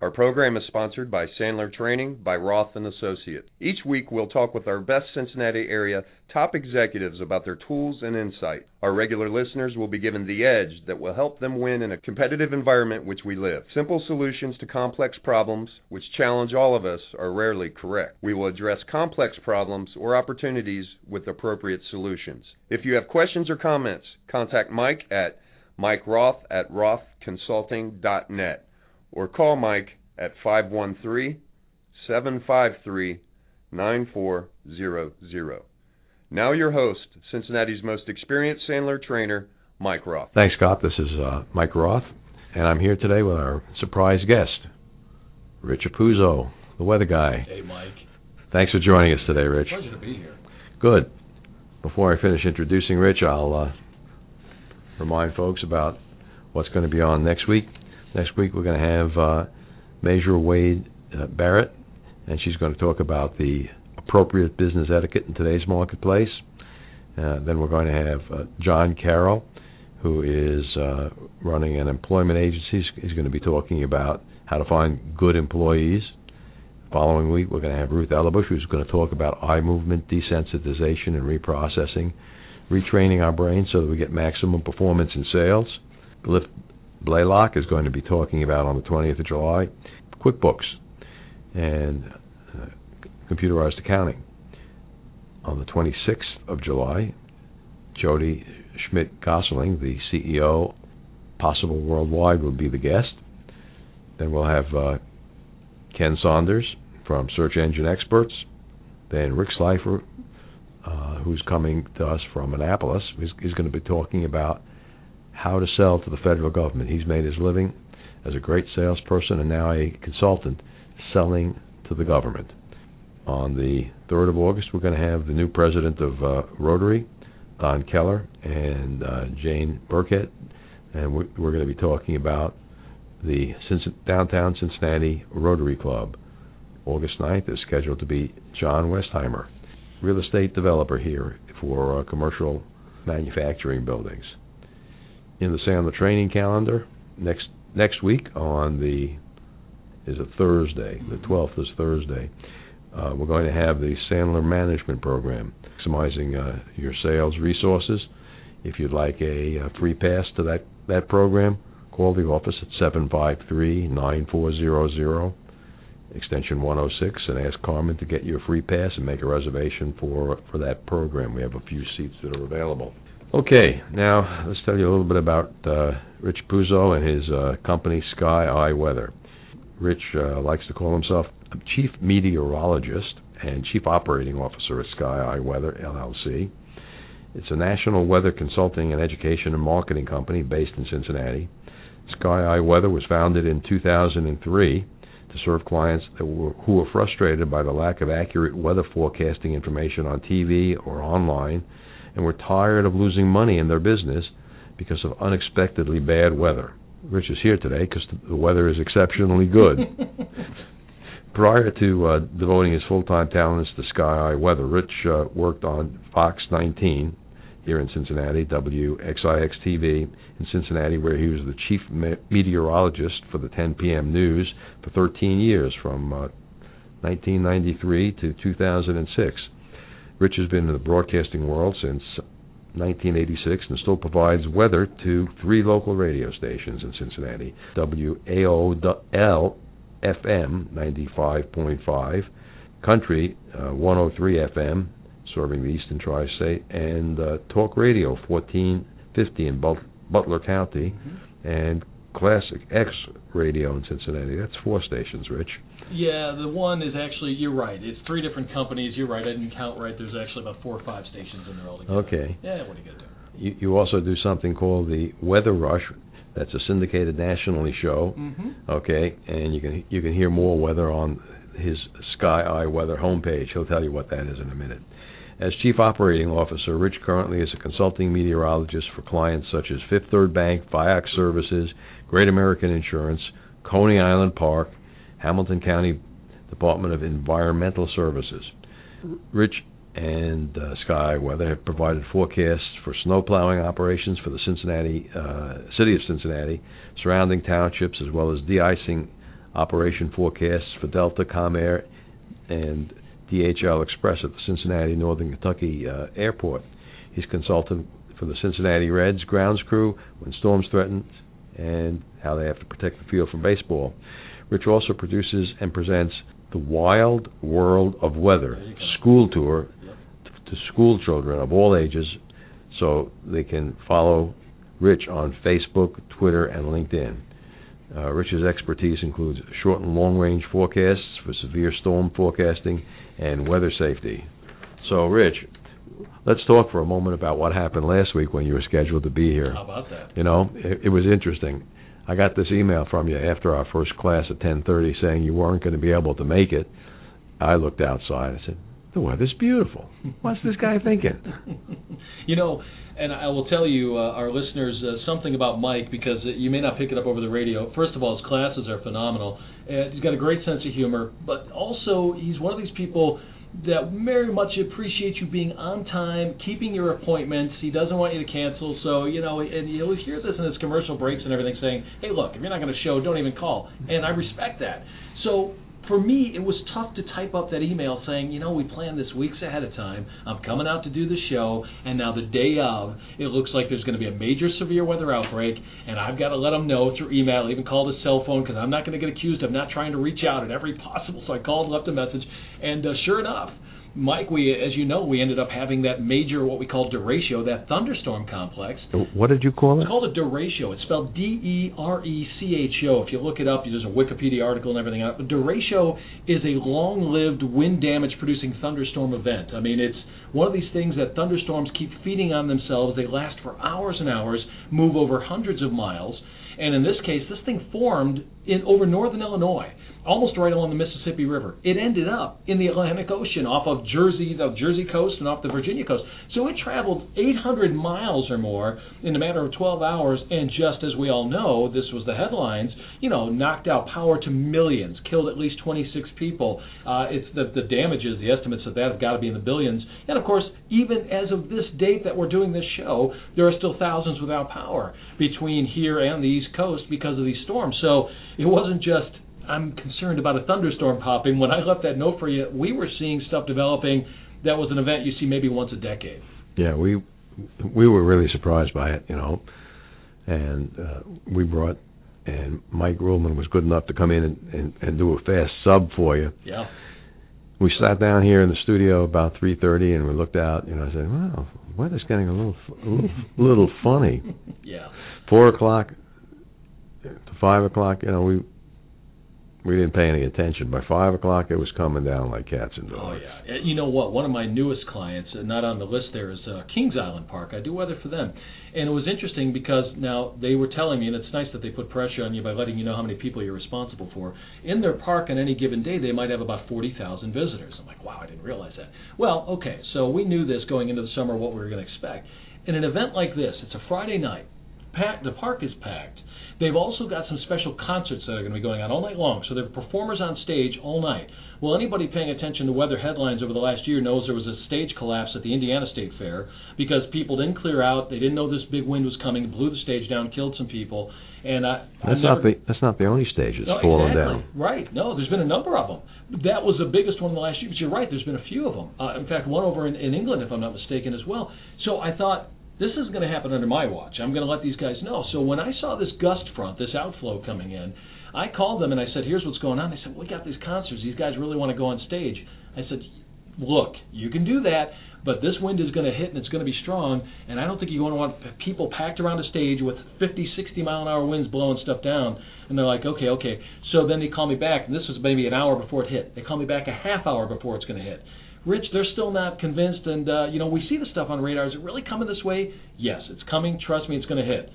Our program is sponsored by Sandler Training by Roth and Associates. Each week we'll talk with our best Cincinnati area top executives about their tools and insight. Our regular listeners will be given the edge that will help them win in a competitive environment which we live. Simple solutions to complex problems which challenge all of us are rarely correct. We will address complex problems or opportunities with appropriate solutions. If you have questions or comments, contact Mike at Mike Roth at rothconsulting.net or call Mike at 513 753 9400. Now, your host, Cincinnati's most experienced Sandler trainer, Mike Roth. Thanks, Scott. This is uh, Mike Roth, and I'm here today with our surprise guest, Rich Apuzzo, the weather guy. Hey, Mike. Thanks for joining us today, Rich. Pleasure to be here. Good. Before I finish introducing Rich, I'll uh, remind folks about what's going to be on next week. Next week we're going to have uh, Major Wade uh, Barrett, and she's going to talk about the appropriate business etiquette in today's marketplace. Uh, then we're going to have uh, John Carroll, who is uh, running an employment agency. He's going to be talking about how to find good employees. Following week, we're going to have Ruth Ellerbush, who's going to talk about eye movement desensitization and reprocessing, retraining our brain so that we get maximum performance in sales. Lift Blaylock is going to be talking about on the 20th of July QuickBooks and uh, computerized accounting. On the 26th of July, Jody Schmidt Gosling, the CEO, Possible Worldwide, will be the guest. Then we'll have uh, Ken Saunders from Search Engine Experts. Then Rick Slifer, uh, who's coming to us from Annapolis, is, is going to be talking about how to sell to the federal government. He's made his living as a great salesperson and now a consultant selling to the government. On the 3rd of August, we're going to have the new president of uh, Rotary, Don Keller, and uh, Jane Burkett, and we're, we're going to be talking about the downtown Cincinnati Rotary Club. August 9th is scheduled to be John Westheimer, real estate developer here for uh, commercial manufacturing buildings in the Sandler training calendar next next week on the is a Thursday. The 12th is Thursday. Uh, we're going to have the Sandler Management Program, maximizing uh, your sales resources. If you'd like a, a, free pass to that, that program, call the office at 753-9400, extension 106, and ask Carmen to get you a free pass and make a reservation for for that program. We have a few seats that are available. Okay, now let's tell you a little bit about uh, Rich Apuzzo and his uh, company Sky Eye Weather. Rich uh, likes to call himself Chief Meteorologist and Chief Operating Officer at Sky Eye Weather LLC. It's a national weather consulting and education and marketing company based in Cincinnati. Sky Eye Weather was founded in 2003 to serve clients were, who were frustrated by the lack of accurate weather forecasting information on TV or online and were tired of losing money in their business because of unexpectedly bad weather. Rich is here today because the weather is exceptionally good. Prior to uh, devoting his full-time talents to Sky Eye Weather, Rich uh, worked on Fox 19 here in Cincinnati, WXIX TV in Cincinnati, where he was the chief me- meteorologist for the 10 p.m. news for 13 years, from uh, 1993 to 2006. Rich has been in the broadcasting world since 1986 and still provides weather to three local radio stations in Cincinnati WAOL FM 95.5, Country uh, 103 FM, serving the Eastern Tri State, and uh, Talk Radio 1450 in But- Butler County, mm-hmm. and Classic X Radio in Cincinnati. That's four stations, Rich. Yeah, the one is actually you're right. It's three different companies. You're right. I didn't count right. There's actually about four or five stations in there altogether. Okay. Yeah, what are you gonna do? You, you also do something called the Weather Rush. That's a syndicated nationally show. Mm-hmm. Okay, and you can you can hear more weather on his Sky Eye Weather homepage. He'll tell you what that is in a minute. As Chief Operating Officer, Rich currently is a consulting meteorologist for clients such as Fifth Third Bank, Viox Services, Great American Insurance, Coney Island Park, Hamilton County Department of Environmental Services. Rich and uh, Sky Weather have provided forecasts for snow plowing operations for the Cincinnati uh, city of Cincinnati, surrounding townships, as well as de-icing operation forecasts for Delta, Comair, and DHL Express at the Cincinnati Northern Kentucky uh, Airport. He's consultant for the Cincinnati Reds grounds crew when storms threaten and how they have to protect the field from baseball. Rich also produces and presents the Wild World of Weather school tour to school children of all ages so they can follow Rich on Facebook, Twitter, and LinkedIn. Uh, Rich's expertise includes short and long range forecasts for severe storm forecasting and weather safety. So, Rich, let's talk for a moment about what happened last week when you were scheduled to be here. How about that? You know, it, it was interesting. I got this email from you after our first class at 10:30 saying you weren't going to be able to make it. I looked outside. I said, "The weather's beautiful. What's this guy thinking?" you know, and I will tell you, uh, our listeners, uh, something about Mike because you may not pick it up over the radio. First of all, his classes are phenomenal. And he's got a great sense of humor, but also he's one of these people that very much appreciates you being on time, keeping your appointments. He doesn't want you to cancel. So, you know, and you'll hear this in his commercial breaks and everything saying, hey, look, if you're not going to show, don't even call. And I respect that. So for me, it was tough to type up that email saying, you know, we planned this weeks ahead of time. I'm coming out to do the show, and now the day of, it looks like there's going to be a major severe weather outbreak, and I've got to let them know through email, even call the cell phone because I'm not going to get accused of not trying to reach out at every possible. So I called, left a message, and uh, sure enough, Mike, we, as you know, we ended up having that major, what we call derecho, that thunderstorm complex. What did you call it? It's called a derecho. It's spelled D-E-R-E-C-H-O. If you look it up, there's a Wikipedia article and everything. Else. But derecho is a long-lived wind damage-producing thunderstorm event. I mean, it's one of these things that thunderstorms keep feeding on themselves. They last for hours and hours, move over hundreds of miles. And in this case, this thing formed in over northern Illinois almost right along the Mississippi River. It ended up in the Atlantic Ocean off of Jersey, the Jersey coast, and off the Virginia coast. So it traveled 800 miles or more in a matter of 12 hours, and just as we all know, this was the headlines. You know, knocked out power to millions, killed at least 26 people. Uh, it's the the damages, the estimates of that have got to be in the billions. And of course, even as of this date that we're doing this show, there are still thousands without power between here and the East Coast because of these storms. So it wasn't just I'm concerned about a thunderstorm popping. When I left that note for you, we were seeing stuff developing that was an event you see maybe once a decade. Yeah, we we were really surprised by it, you know, and uh, we brought and Mike Ruhlman was good enough to come in and, and, and do a fast sub for you. Yeah. We sat down here in the studio about 3:30, and we looked out. You know, I said, "Wow, weather's getting a little a little, little funny." Yeah. Four o'clock to five o'clock. You know, we we didn't pay any attention. By five o'clock, it was coming down like cats and dogs. Oh yeah. You know what? One of my newest clients, uh, not on the list there, is uh, Kings Island Park. I do weather for them, and it was interesting because now they were telling me, and it's nice that they put pressure on you by letting you know how many people you're responsible for. In their park on any given day, they might have about forty thousand visitors. I'm like, wow, I didn't realize that. Well, okay, so we knew this going into the summer what we were going to expect. In an event like this, it's a Friday night. Packed, the park is packed They've also got some special concerts that are going to be going on all night long. So there are performers on stage all night. Well, anybody paying attention to weather headlines over the last year knows there was a stage collapse at the Indiana State Fair because people didn't clear out. They didn't know this big wind was coming, blew the stage down, killed some people. And I, that's never, not the that's not the only stage that's no, fallen exactly. down. Right. No, there's been a number of them. That was the biggest one in the last year. But you're right. There's been a few of them. Uh, in fact, one over in, in England, if I'm not mistaken, as well. So I thought this is going to happen under my watch. I'm going to let these guys know. So when I saw this gust front, this outflow coming in, I called them and I said, "Here's what's going on." They said, "We got these concerts. These guys really want to go on stage." I said, "Look, you can do that, but this wind is going to hit and it's going to be strong, and I don't think you want to want people packed around a stage with 50, 60 mile an hour winds blowing stuff down." And they're like, "Okay, okay." So then they call me back, and this was maybe an hour before it hit. They call me back a half hour before it's going to hit. Rich, they're still not convinced, and uh, you know we see the stuff on radar. Is it really coming this way? Yes, it's coming. Trust me, it's going to hit.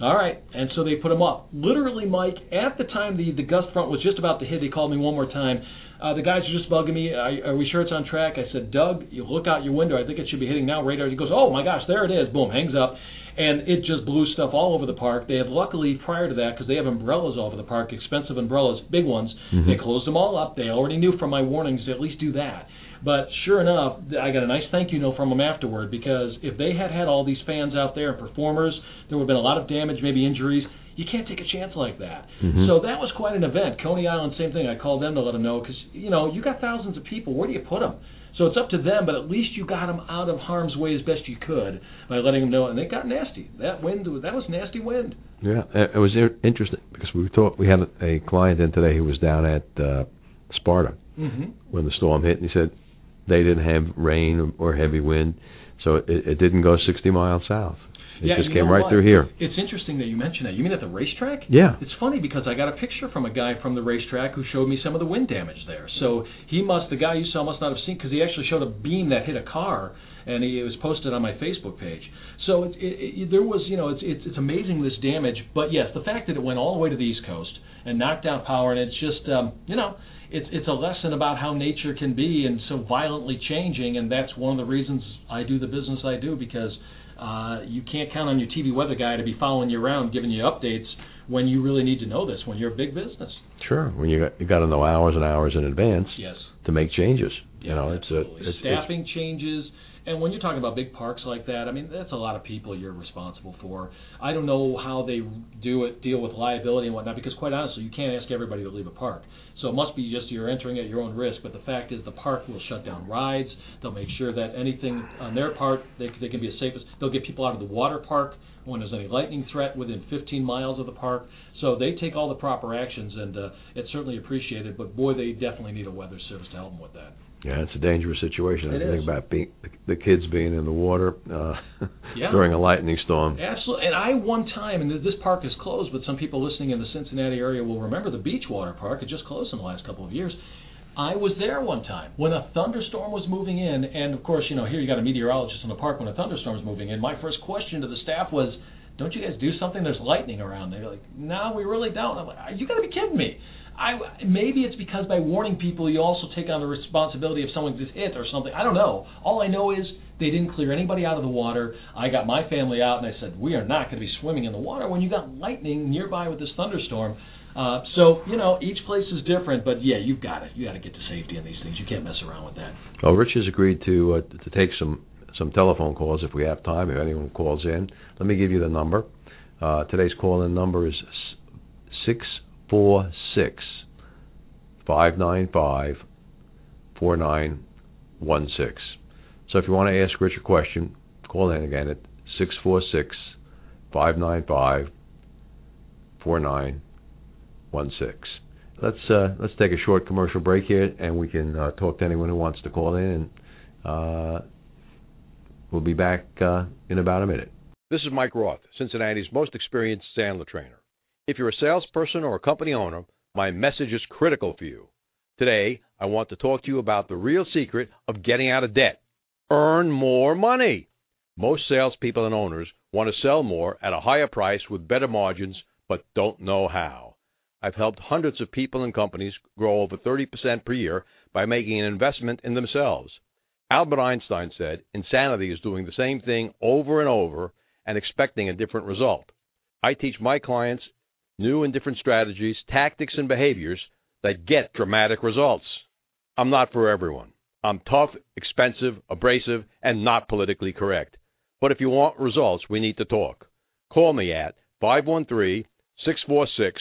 All right, and so they put them up. Literally, Mike, at the time the the gust front was just about to hit, they called me one more time. Uh, the guys are just bugging me. Are, are we sure it's on track? I said, Doug, you look out your window. I think it should be hitting now. Radar. He goes, Oh my gosh, there it is. Boom, hangs up and it just blew stuff all over the park. They have luckily prior to that because they have umbrellas all over the park, expensive umbrellas, big ones. Mm-hmm. They closed them all up. They already knew from my warnings to at least do that. But sure enough, I got a nice thank you note from them afterward because if they had had all these fans out there and performers, there would have been a lot of damage, maybe injuries. You can't take a chance like that. Mhm. So that was quite an event. Coney Island, same thing. I called them to let them know because you know you got thousands of people. Where do you put them? So it's up to them, but at least you got them out of harm's way as best you could by letting them know. And it got nasty. That wind, that was nasty wind. Yeah, it it was interesting because we thought we had a client in today who was down at uh, Sparta Mm-hmm. when the storm hit, and he said they didn't have rain or heavy wind, so it, it didn't go 60 miles south. It Yeah, just came right what? through here. It's interesting that you mention that. You mean at the racetrack? Yeah. It's funny because I got a picture from a guy from the racetrack who showed me some of the wind damage there. So he must, the guy you saw must not have seen because he actually showed a beam that hit a car, and he, it was posted on my Facebook page. So it, it, it, there was, you know, it's, it's it's amazing this damage. But yes, the fact that it went all the way to the East Coast and knocked out power, and it's just, um, you know, it's it's a lesson about how nature can be and so violently changing, and that's one of the reasons I do the business I do because uh, you can't count on your TV weather guy to be following you around, giving you updates when you really need to know this. When you're a big business. Sure, when you got you got to know hours and hours in advance Yes. to make changes. You Yeah, know, it's a it's, it's staffing changes. And when you're talking about big parks like that, I mean that's a lot of people you're responsible for. I don't know how they do it, deal with liability and whatnot, because quite honestly, you can't ask everybody to leave a park. So it must be just you're entering at your own risk. But the fact is, the park will shut down rides. They'll make sure that anything on their part they they can be as safe as. They'll get people out of the water park when there's any lightning threat within 15 miles of the park. So they take all the proper actions, and uh, it's certainly appreciated. But boy, they definitely need a weather service to help them with that. Yeah, it's a dangerous situation. It I think about being the kids being in the water uh, Yeah. during a lightning storm. Absolutely. And I one time, and this park is closed, but some people listening in the Cincinnati area will remember the Beachwater Park. It just closed in the last couple of years. I was there one time when a thunderstorm was moving in, and of course, you know, here you got a meteorologist in the park when a thunderstorm is moving in. My first question to the staff was, "Don't you guys do something? There's lightning around." They're like, "No, we really don't." I'm like, "You got to be kidding me." I maybe it's because by warning people, you also take on the responsibility if someone gets hit or something. I don't know. All I know is they didn't clear anybody out of the water. I got my family out and I said, we are not going to be swimming in the water when you got lightning nearby with this thunderstorm. Uh, so you know, each place is different, but yeah, you've got it. You got to get to safety in these things. You can't mess around with that. Well, Rich has agreed to uh, to take some some telephone calls if we have time. If anyone calls in, let me give you the number. Uh, today's call-in number is six four six five nine five four nine one six. So if you want to ask Rich a question, call in again at six four six five nine five four nine one six. Let's uh, let's take a short commercial break here, and we can uh, talk to anyone who wants to call in. And uh, we'll be back uh, in about a minute. This is Mike Roth, Cincinnati's most experienced Sandler trainer. If you're a salesperson or a company owner, my message is critical for you. Today, I want to talk to you about the real secret of getting out of debt. Earn more money. Most salespeople and owners want to sell more at a higher price with better margins, but don't know how. I've helped hundreds of people and companies grow over 30% per year by making an investment in themselves. Albert Einstein said, Insanity is doing the same thing over and over and expecting a different result. I teach my clients new and different strategies, tactics, and behaviors that get dramatic results. I'm not for everyone. I'm tough, expensive, abrasive, and not politically correct. But if you want results, we need to talk. Call me at 513 646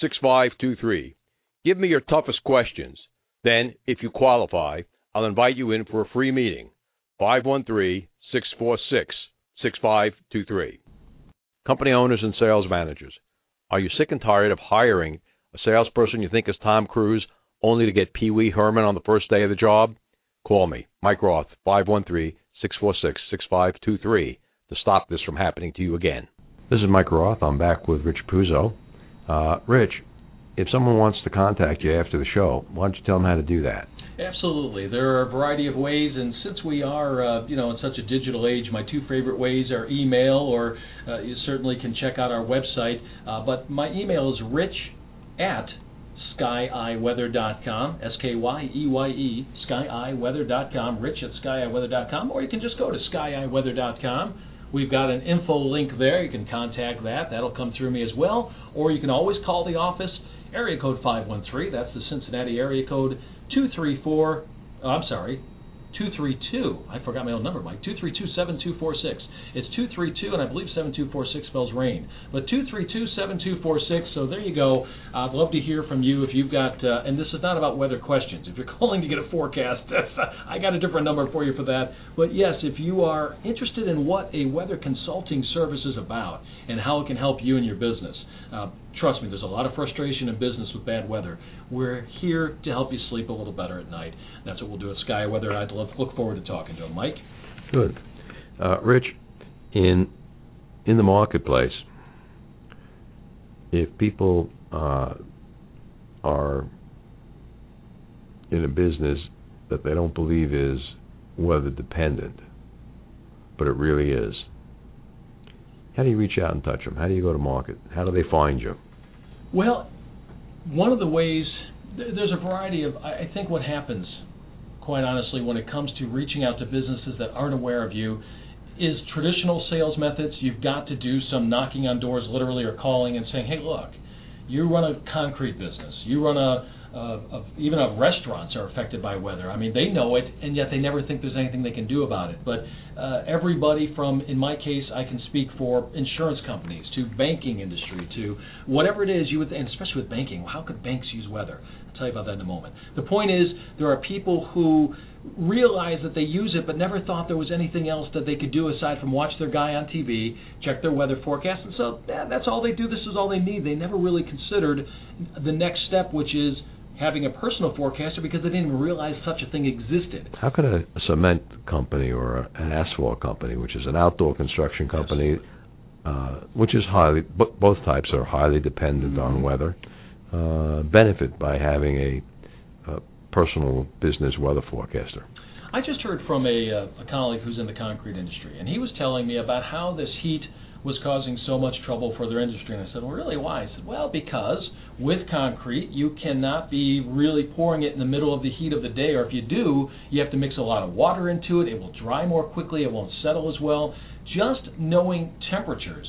6523. Give me your toughest questions. Then, if you qualify, I'll invite you in for a free meeting. 513 646 6523. Company owners and sales managers, are you sick and tired of hiring a salesperson you think is Tom Cruise only to get Pee Wee Herman on the first day of the job? Call me, Mike Roth, 513 646 6523, to stop this from happening to you again. This is Mike Roth. I'm back with Rich Apuzzo. Uh, Rich, if someone wants to contact you after the show, why don't you tell them how to do that? Absolutely. There are a variety of ways, and since we are, uh, you know, in such a digital age, my two favorite ways are email, or uh, you certainly can check out our website. Uh, but my email is rich at skyeyeweather.com, S-K-Y-E-Y-E, skyeyeweather.com, rich at skyeyeweather.com, or you can just go to skyeyeweather.com. We've got an info link there. You can contact that. That'll come through me as well. Or you can always call the office, area code 513. That's the Cincinnati area code 234. Oh, I'm sorry, 232. I forgot my own number, Mike. 232-7246. It's 232, and I believe 7246 spells rain. But 232-7246. So there you go. I'd love to hear from you if you've got. Uh, and this is not about weather questions. If you're calling to get a forecast, I got a different number for you for that. But yes, if you are interested in what a weather consulting service is about and how it can help you in your business. Uh, trust me, there's a lot of frustration in business with bad weather. We're here to help you sleep a little better at night. That's what we'll do at Sky Weather. I'd look, look forward to talking to him. Mike? Good. Uh, Rich, in in the marketplace, if people uh, are in a business that they don't believe is weather dependent, but it really is, how do you reach out and touch them? How do you go to market? How do they find you? Well, one of the ways there's a variety of. I think what happens, quite honestly, when it comes to reaching out to businesses that aren't aware of you, is traditional sales methods. You've got to do some knocking on doors, literally, or calling and saying, "Hey, look, you run a concrete business. You run a uh, of even of restaurants are affected by weather. I mean, they know it, and yet they never think there's anything they can do about it. But uh, everybody from, in my case, I can speak for insurance companies to banking industry to whatever it is you would, and especially with banking. How could banks use weather? I'll tell you about that in a moment. The point is, there are people who realize that they use it, but never thought there was anything else that they could do aside from watch their guy on TV, check their weather forecast, and so yeah, that's all they do. This is all they need. They never really considered the next step, which is having a personal forecaster because they didn't even realize such a thing existed. How could a cement company or an asphalt company, which is an outdoor construction company, uh, which is highly both types are highly dependent mm-hmm. on weather, uh, benefit by having a, a, personal business weather forecaster? I just heard from a, uh, a colleague who's in the concrete industry, and he was telling me about how this heat was causing so much trouble for their industry. And I said, Well, really, why? He said, Well, because with concrete, you cannot be really pouring it in the middle of the heat of the day, or if you do, you have to mix a lot of water into it. It will dry more quickly, it won't settle as well. Just knowing temperatures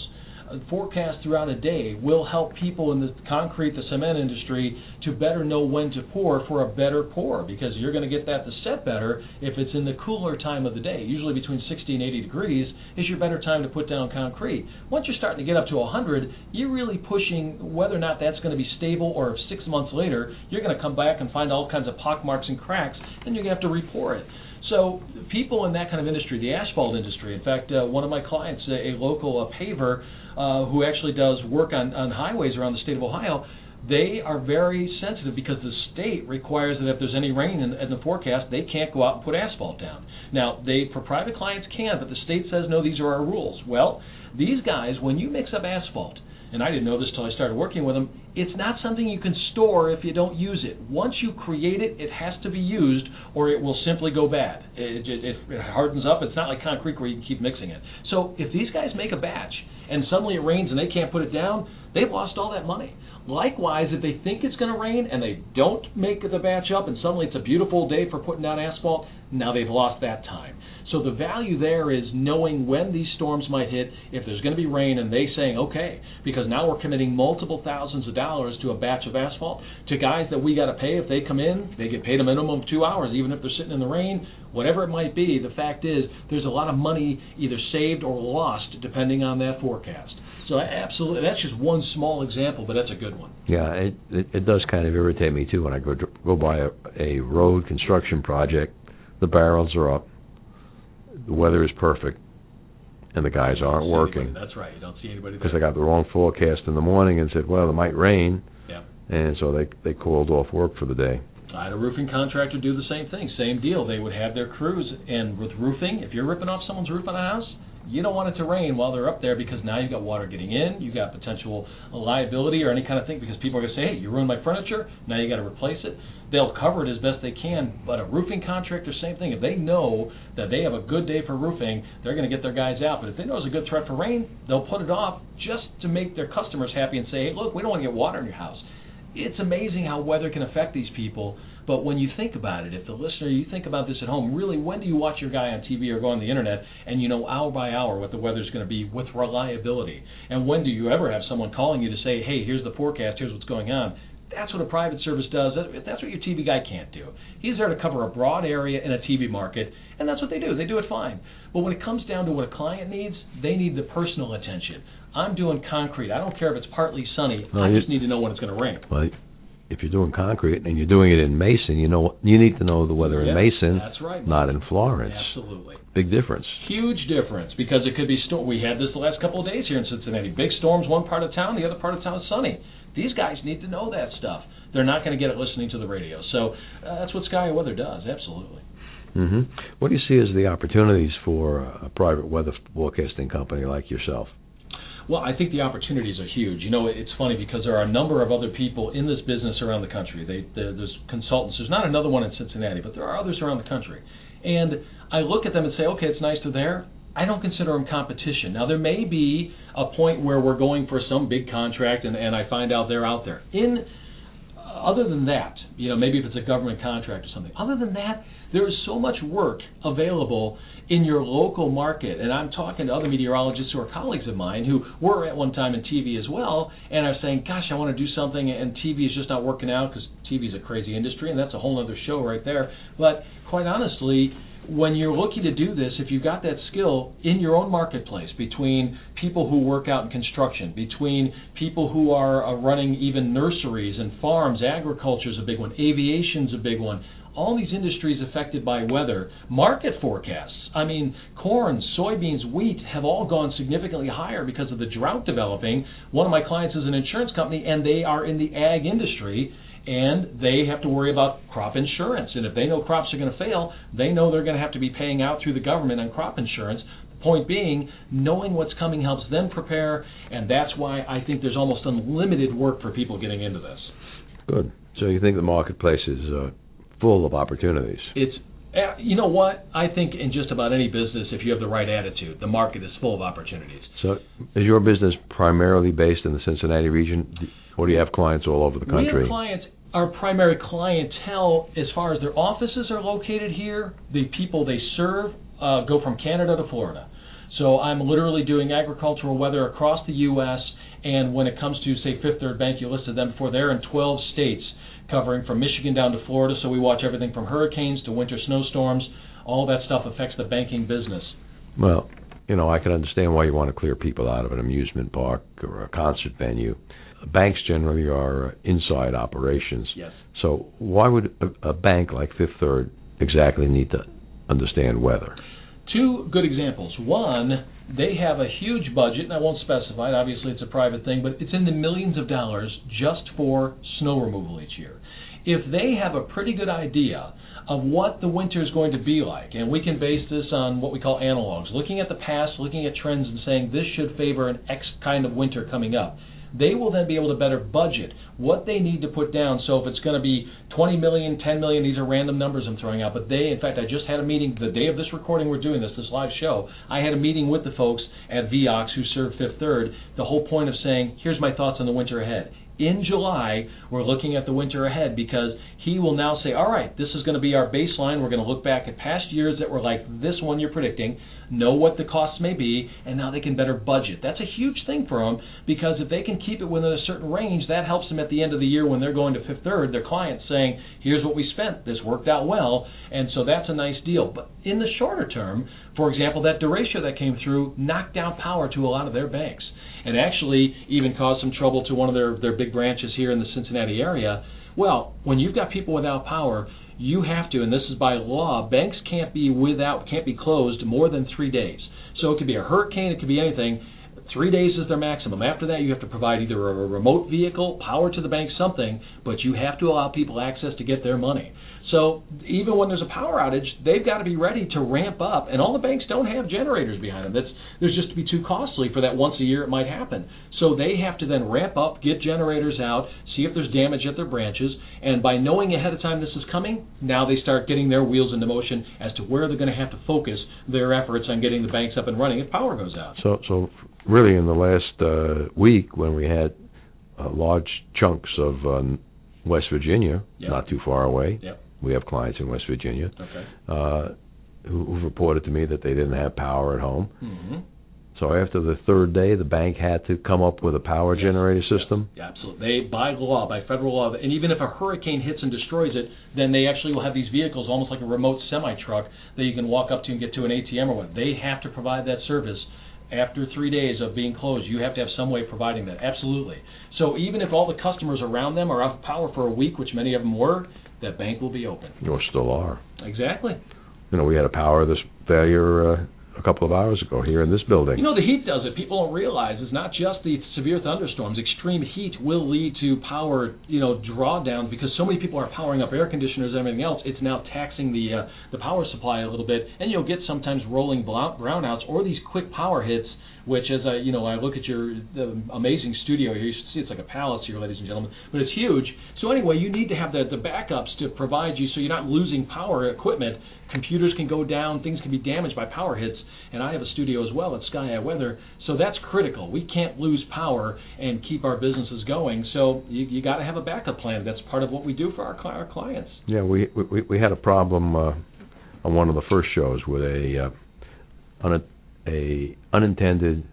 forecast throughout a day will help people in the concrete, the cement industry to better know when to pour for a better pour because you're going to get that to set better if it's in the cooler time of the day. Usually between 60 and 80 degrees is your better time to put down concrete. Once you're starting to get up to 100, you're really pushing whether or not that's going to be stable or if six months later you're going to come back and find all kinds of pock marks and cracks and you're going to have to repour it. So people in that kind of industry, the asphalt industry, in fact, uh, one of my clients, a, a local uh, paver, uh, who actually does work on, on highways around the state of Ohio, they are very sensitive because the state requires that if there's any rain in, in the forecast, they can't go out and put asphalt down. Now, they for private clients can, but the state says no, these are our rules. Well, these guys, when you mix up asphalt, and I didn't know this till I started working with them, it's not something you can store if you don't use it. Once you create it, it has to be used or it will simply go bad. It, it, it hardens up. It's not like concrete where you can keep mixing it. So if these guys make a batch and suddenly it rains and they can't put it down, they've lost all that money. Likewise, if they think it's going to rain and they don't make the batch up and suddenly it's a beautiful day for putting down asphalt, now they've lost that time. So the value there is knowing when these storms might hit, if there's going to be rain, and they saying, okay, because now we're committing multiple thousands of dollars to a batch of asphalt. To guys that we got to pay, if they come in, they get paid a minimum of two hours, even if they're sitting in the rain, whatever it might be. The fact is, there's a lot of money either saved or lost depending on that forecast. So absolutely, that's just one small example, but that's a good one. Yeah, it it, it does kind of irritate me too when I go to, go by a, a road construction project. The barrels are up, the weather is perfect, and the guys aren't working. That's right. You don't see anybody because they got the wrong forecast in the morning and said, "Well, it might rain." Yeah. And so they they called off work for the day. I had a roofing contractor do the same thing. Same deal. They would have their crews, and with roofing, if you're ripping off someone's roof on a house, you don't want it to rain while they're up there because now you've got water getting in, you've got potential liability or any kind of thing because people are going to say, hey, you ruined my furniture, now you got to replace it. They'll cover it as best they can, but a roofing contractor, same thing. If they know that they have a good day for roofing, they're going to get their guys out. But if they know it's a good threat for rain, they'll put it off just to make their customers happy and say, hey, look, we don't want to get water in your house it's amazing how weather can affect these people. But when you think about it, if the listener, you think about this at home, really, when do you watch your guy on TV or go on the internet and you know hour by hour what the weather's going to be with reliability? And when do you ever have someone calling you to say, hey, here's the forecast, here's what's going on? That's what a private service does. That's what your TV guy can't do. He's there to cover a broad area in a TV market, and that's what they do. They do it fine. But when it comes down to what a client needs, they need the personal attention. I'm doing concrete. I don't care if it's partly sunny. I just need to know when it's going to rain. Well, if you're doing concrete and you're doing it in Mason, you know you need to know the weather in Mason, That's right. not in Florence. Absolutely. Big difference. Huge difference because it could be storm. We had this the last couple of days here in Cincinnati. Big storms, one part of town, the other part of town is sunny. These guys need to know that stuff. They're not going to get it listening to the radio. So uh, that's what Sky Weather does. Absolutely. hmm What do you see as the opportunities for a private weather forecasting company like yourself? Well, I think the opportunities are huge. You know, it's funny because there are a number of other people in this business around the country. They, there's consultants. There's not another one in Cincinnati, but there are others around the country. And I look at them and say, okay, it's nice they're there. I don't consider them competition. Now, there may be a point where we're going for some big contract, and, and I find out they're out there. In other than that, you know, maybe if it's a government contract or something. Other than that, there is so much work available in your local market. And I'm talking to other meteorologists who are colleagues of mine who were at one time in TV as well, and are saying, "Gosh, I want to do something, and TV is just not working out because TV is a crazy industry, and that's a whole other show right there." But quite honestly, when you're looking to do this, if you've got that skill in your own marketplace, between people who work out in construction, between people who are uh, running even nurseries and farms, agriculture is a big one, aviation's a big one. All these industries affected by weather, market forecasts. I mean, corn, soybeans, wheat have all gone significantly higher because of the drought developing. One of my clients is an insurance company, and they are in the ag industry and they have to worry about crop insurance. And if they know crops are going to fail, they know they're going to have to be paying out through the government on crop insurance. The point being, knowing what's coming helps them prepare, and that's why I think there's almost unlimited work for people getting into this. Good. So you think the marketplace is uh, full of opportunities? It's uh, you know what? I think in just about any business, if you have the right attitude, the market is full of opportunities. So is your business primarily based in the Cincinnati region, or do you have clients all over the We country? have clients. Our primary clientele, as far as their offices are located here, the people they serve uh, go from Canada to Florida. So I'm literally doing agricultural weather across the U.S. And when it comes to say Fifth Third Bank, you listed them before. They're in 12 states, covering from Michigan down to Florida. So we watch everything from hurricanes to winter snowstorms. All that stuff affects the banking business. Well, you know, I can understand why you want to clear people out of an amusement park or a concert venue. Banks generally are inside operations. Yes. So why would a, a bank like Fifth Third exactly need to understand weather? Two good examples. One, they have a huge budget, and I won't specify it. Obviously, it's a private thing, but it's in the millions of dollars just for snow removal each year. If they have a pretty good idea of what the winter is going to be like, and we can base this on what we call analogs, looking at the past, looking at trends, and saying this should favor an X kind of winter coming up. They will then be able to better budget what they need to put down. So if it's going to be 20 million, 10 million, these are random numbers I'm throwing out. But they, in fact, I just had a meeting the day of this recording. We're doing this, this live show. I had a meeting with the folks at Viox who serve Fifth Third. The whole point of saying, here's my thoughts on the winter ahead. In July, we're looking at the winter ahead because he will now say, all right, this is going to be our baseline. We're going to look back at past years that were like this one you're predicting know what the costs may be, and now they can better budget. That's a huge thing for them because if they can keep it within a certain range, that helps them at the end of the year when they're going to Fifth Third, their clients saying, here's what we spent, this worked out well, and so that's a nice deal. But in the shorter term, for example, that derecho that came through knocked down power to a lot of their banks and actually even caused some trouble to one of their, their big branches here in the Cincinnati area. Well, when you've got people without power, you have to, and this is by law, banks can't be without, can't be closed more than three days. So it could be a hurricane, it could be anything. Three days is their maximum. After that, you have to provide either a remote vehicle, power to the bank, something, but you have to allow people access to get their money. So even when there's a power outage, they've got to be ready to ramp up, and all the banks don't have generators behind them. That's there's just to be too costly for that once a year it might happen. So they have to then ramp up, get generators out, see if there's damage at their branches, and by knowing ahead of time this is coming, now they start getting their wheels into motion as to where they're going to have to focus their efforts on getting the banks up and running if power goes out. So, so really, in the last uh, week, when we had uh, large chunks of um, West Virginia, Yep. not too far away. Yep. We have clients in West Virginia Okay. uh, who, who've reported to me that they didn't have power at home. hmm So after the third day, the bank had to come up with a power Yes, generator yes. system. Yeah, absolutely. They, by law, by federal law, and even if a hurricane hits and destroys it, then they actually will have these vehicles, almost like a remote semi truck, that you can walk up to and get to an ATM or what. They have to provide that service after three days of being closed. You have to have some way of providing that. Absolutely. So even if all the customers around them are off of power for a week, which many of them were, that bank will be open. Or still are. Exactly. You know, we had a power this failure uh, a couple of hours ago here in this building. You know, the heat does it. People don't realize it's not just the severe thunderstorms. Extreme heat will lead to power, you know, drawdowns because so many people are powering up air conditioners and everything else. It's now taxing the uh, the power supply a little bit, and you'll get sometimes rolling brown- brownouts or these quick power hits. Which, as I, you know, I look at your the amazing studio here, you should see it's like a palace here, ladies and gentlemen. But it's huge. So anyway, you need to have the the backups to provide you, so you're not losing power equipment. Computers can go down, things can be damaged by power hits, and I have a studio as well at Sky Eye Weather, so that's critical. We can't lose power and keep our businesses going, so you, you got to have a backup plan. That's part of what we do for our, our clients. Yeah, we we we had a problem uh, on one of the first shows with a uh, un, a unintended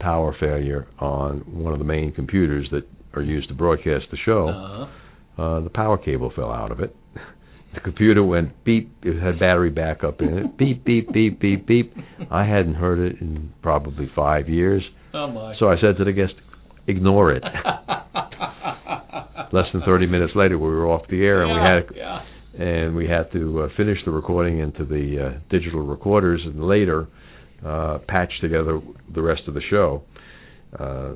power failure on one of the main computers that are used to broadcast the show. Uh, Uh, the power cable fell out of it. The computer went beep. It had battery backup in it. Beep beep beep beep beep. I hadn't heard it in probably five years. oh my. So I said to the guest, "Ignore it." Less than 30 minutes later, we were off the air, and we had yeah. and we had to uh, finish the recording into the uh, digital recorders, and later uh, patch together the rest of the show. Uh,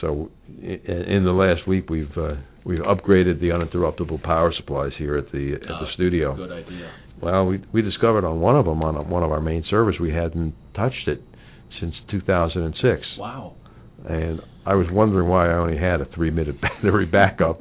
so, in, in the last week, we've uh, we've upgraded the uninterruptible power supplies here at the at the Oh, studio. Good idea. Well, we we discovered on one of them on one of our main servers we hadn't touched it since 2006, Wow. and I was wondering why I only had a three-minute battery backup.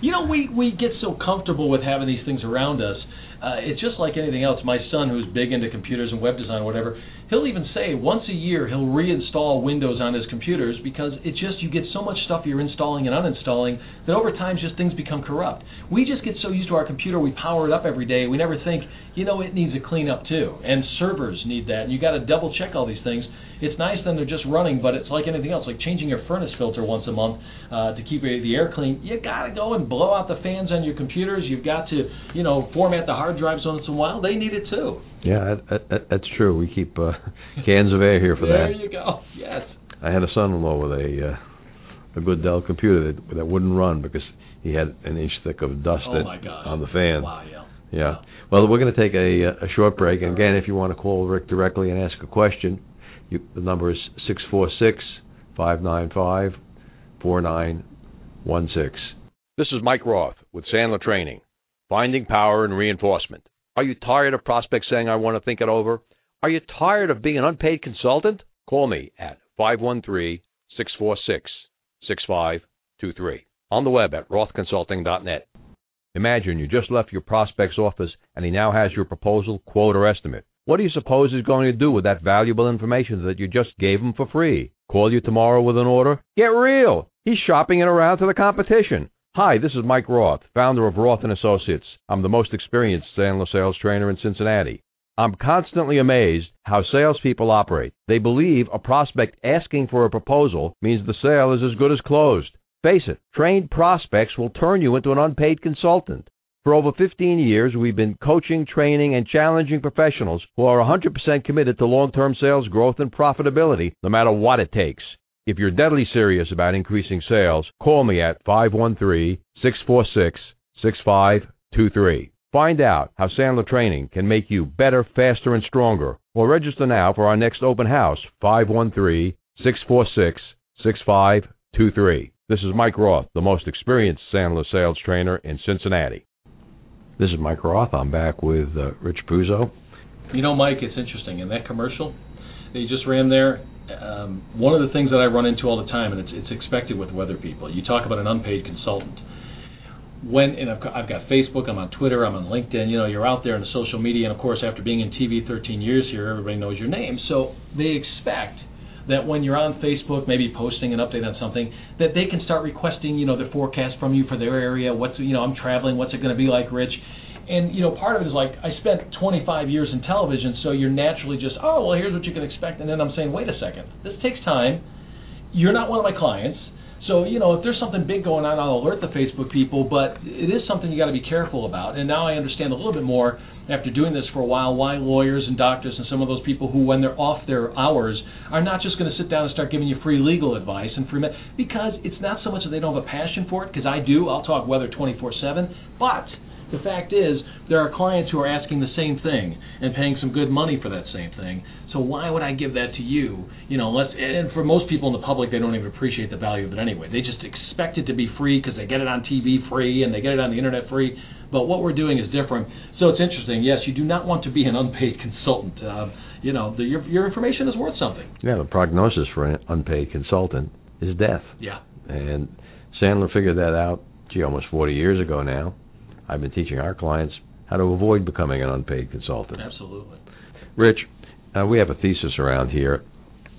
You know, we we get so comfortable with having these things around us. Uh, it's just like anything else. My son, who's big into computers and web design, or whatever, he'll even say once a year he'll reinstall Windows on his computers because it's just you get so much stuff you're installing and uninstalling that over time just things become corrupt. We just get so used to our computer, we power it up every day. We never think, you know, it needs a cleanup too, and servers need that. And you got to double check all these things. It's nice then they're just running, but it's like anything else, like changing your furnace filter once a month uh, to keep the air clean. You got to go and blow out the fans on your computers. You've got to, you know, format the hard drives once in a while. They need it too. Yeah, that, that, that's true. We keep uh, cans of air here for there that. There you go. Yes. I had a son-in-law with a uh, a good Dell computer that that wouldn't run because he had an inch thick of dust Oh that- my God. on the fan. Wow. Yeah. Yeah. Well, we're going to take a a short break, and again, if you want to call Rick directly and ask a question, you, the number is six four six five nine five four nine one six. This is Mike Roth with Sandler Training, finding power and reinforcement. Are you tired of prospects saying, I want to think it over? Are you tired of being an unpaid consultant? Call me at 513 646 6523. On the web at rothconsulting.net. Imagine you just left your prospect's office and he now has your proposal, quote, or estimate. What do you suppose he's going to do with that valuable information that you just gave him for free? Call you tomorrow with an order? Get real! He's shopping it around to the competition. Hi, this is Mike Roth, founder of Roth and Associates. I'm the most experienced Sandler sales trainer in Cincinnati. I'm constantly amazed how salespeople operate. They believe a prospect asking for a proposal means the sale is as good as closed. Face it, trained prospects will turn you into an unpaid consultant. For over 15 years, we've been coaching, training, and challenging professionals who are 100% committed to long-term sales growth and profitability, no matter what it takes. If you're deadly serious about increasing sales, call me at 513-646-6523. Find out how Sandler Training can make you better, faster, and stronger. Or register now for our next open house, 513-646-6523. This is Mike Roth, the most experienced Sandler sales trainer in Cincinnati. This is Mike Roth. I'm back with uh, Rich Apuzzo. You know, Mike, it's interesting. In that commercial that you just ran there, um, one of the things that I run into all the time, and it's, it's expected with weather people, you talk about an unpaid consultant. When and I've I've got Facebook, I'm on Twitter, I'm on LinkedIn. You know, you're out there in the social media, and of course, after being in TV 13 years here, everybody knows your name. So they expect that when you're on Facebook, maybe posting an update on something, that they can start requesting, you know, the forecast from you for their area. What's, you know, I'm traveling. What's it going to be like, Rich? And you know, part of it is like I spent 25 years in television, so you're naturally just, oh, well, here's what you can expect, and then I'm saying, wait a second, this takes time. You're not one of my clients. So, you know, if there's something big going on, I'll alert the Facebook people, but it is something you got to be careful about. And now I understand a little bit more after doing this for a while why lawyers and doctors and some of those people who, when they're off their hours, are not just going to sit down and start giving you free legal advice and free med- because it's not so much that they don't have a passion for it, because I do. I'll talk weather 24/7, but the fact is, there are clients who are asking the same thing and paying some good money for that same thing. So why would I give that to you? You know, let's. And for most people in the public, they don't even appreciate the value of it anyway. They just expect it to be free because they get it on TV free and they get it on the internet free. But what we're doing is different. So it's interesting. Yes, you do not want to be an unpaid consultant. Uh, you know, the, your your information is worth something. Yeah, the prognosis for an unpaid consultant is death. Yeah. And Sandler figured that out, gee, almost 40 years ago now. I've been teaching our clients how to avoid becoming an unpaid consultant. Absolutely. Rich, uh, we have a thesis around here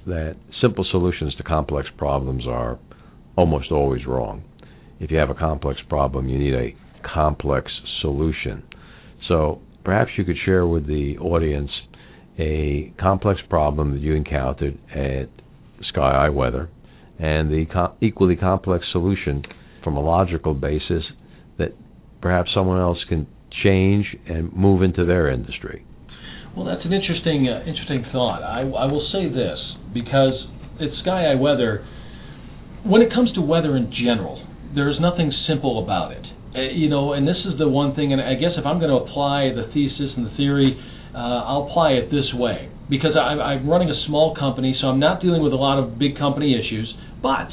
that simple solutions to complex problems are almost always wrong. If you have a complex problem, you need a complex solution. So perhaps you could share with the audience a complex problem that you encountered at Sky Eye Weather and the co- equally complex solution from a logical basis that perhaps someone else can change and move into their industry. Well, that's an interesting, uh, interesting thought. I, I will say this because it's Sky Eye Weather. When it comes to weather in general, there is nothing simple about it. Uh, you know, and this is the one thing. And I guess if I'm going to apply the thesis and the theory, uh, I'll apply it this way because I, I'm running a small company, so I'm not dealing with a lot of big company issues, but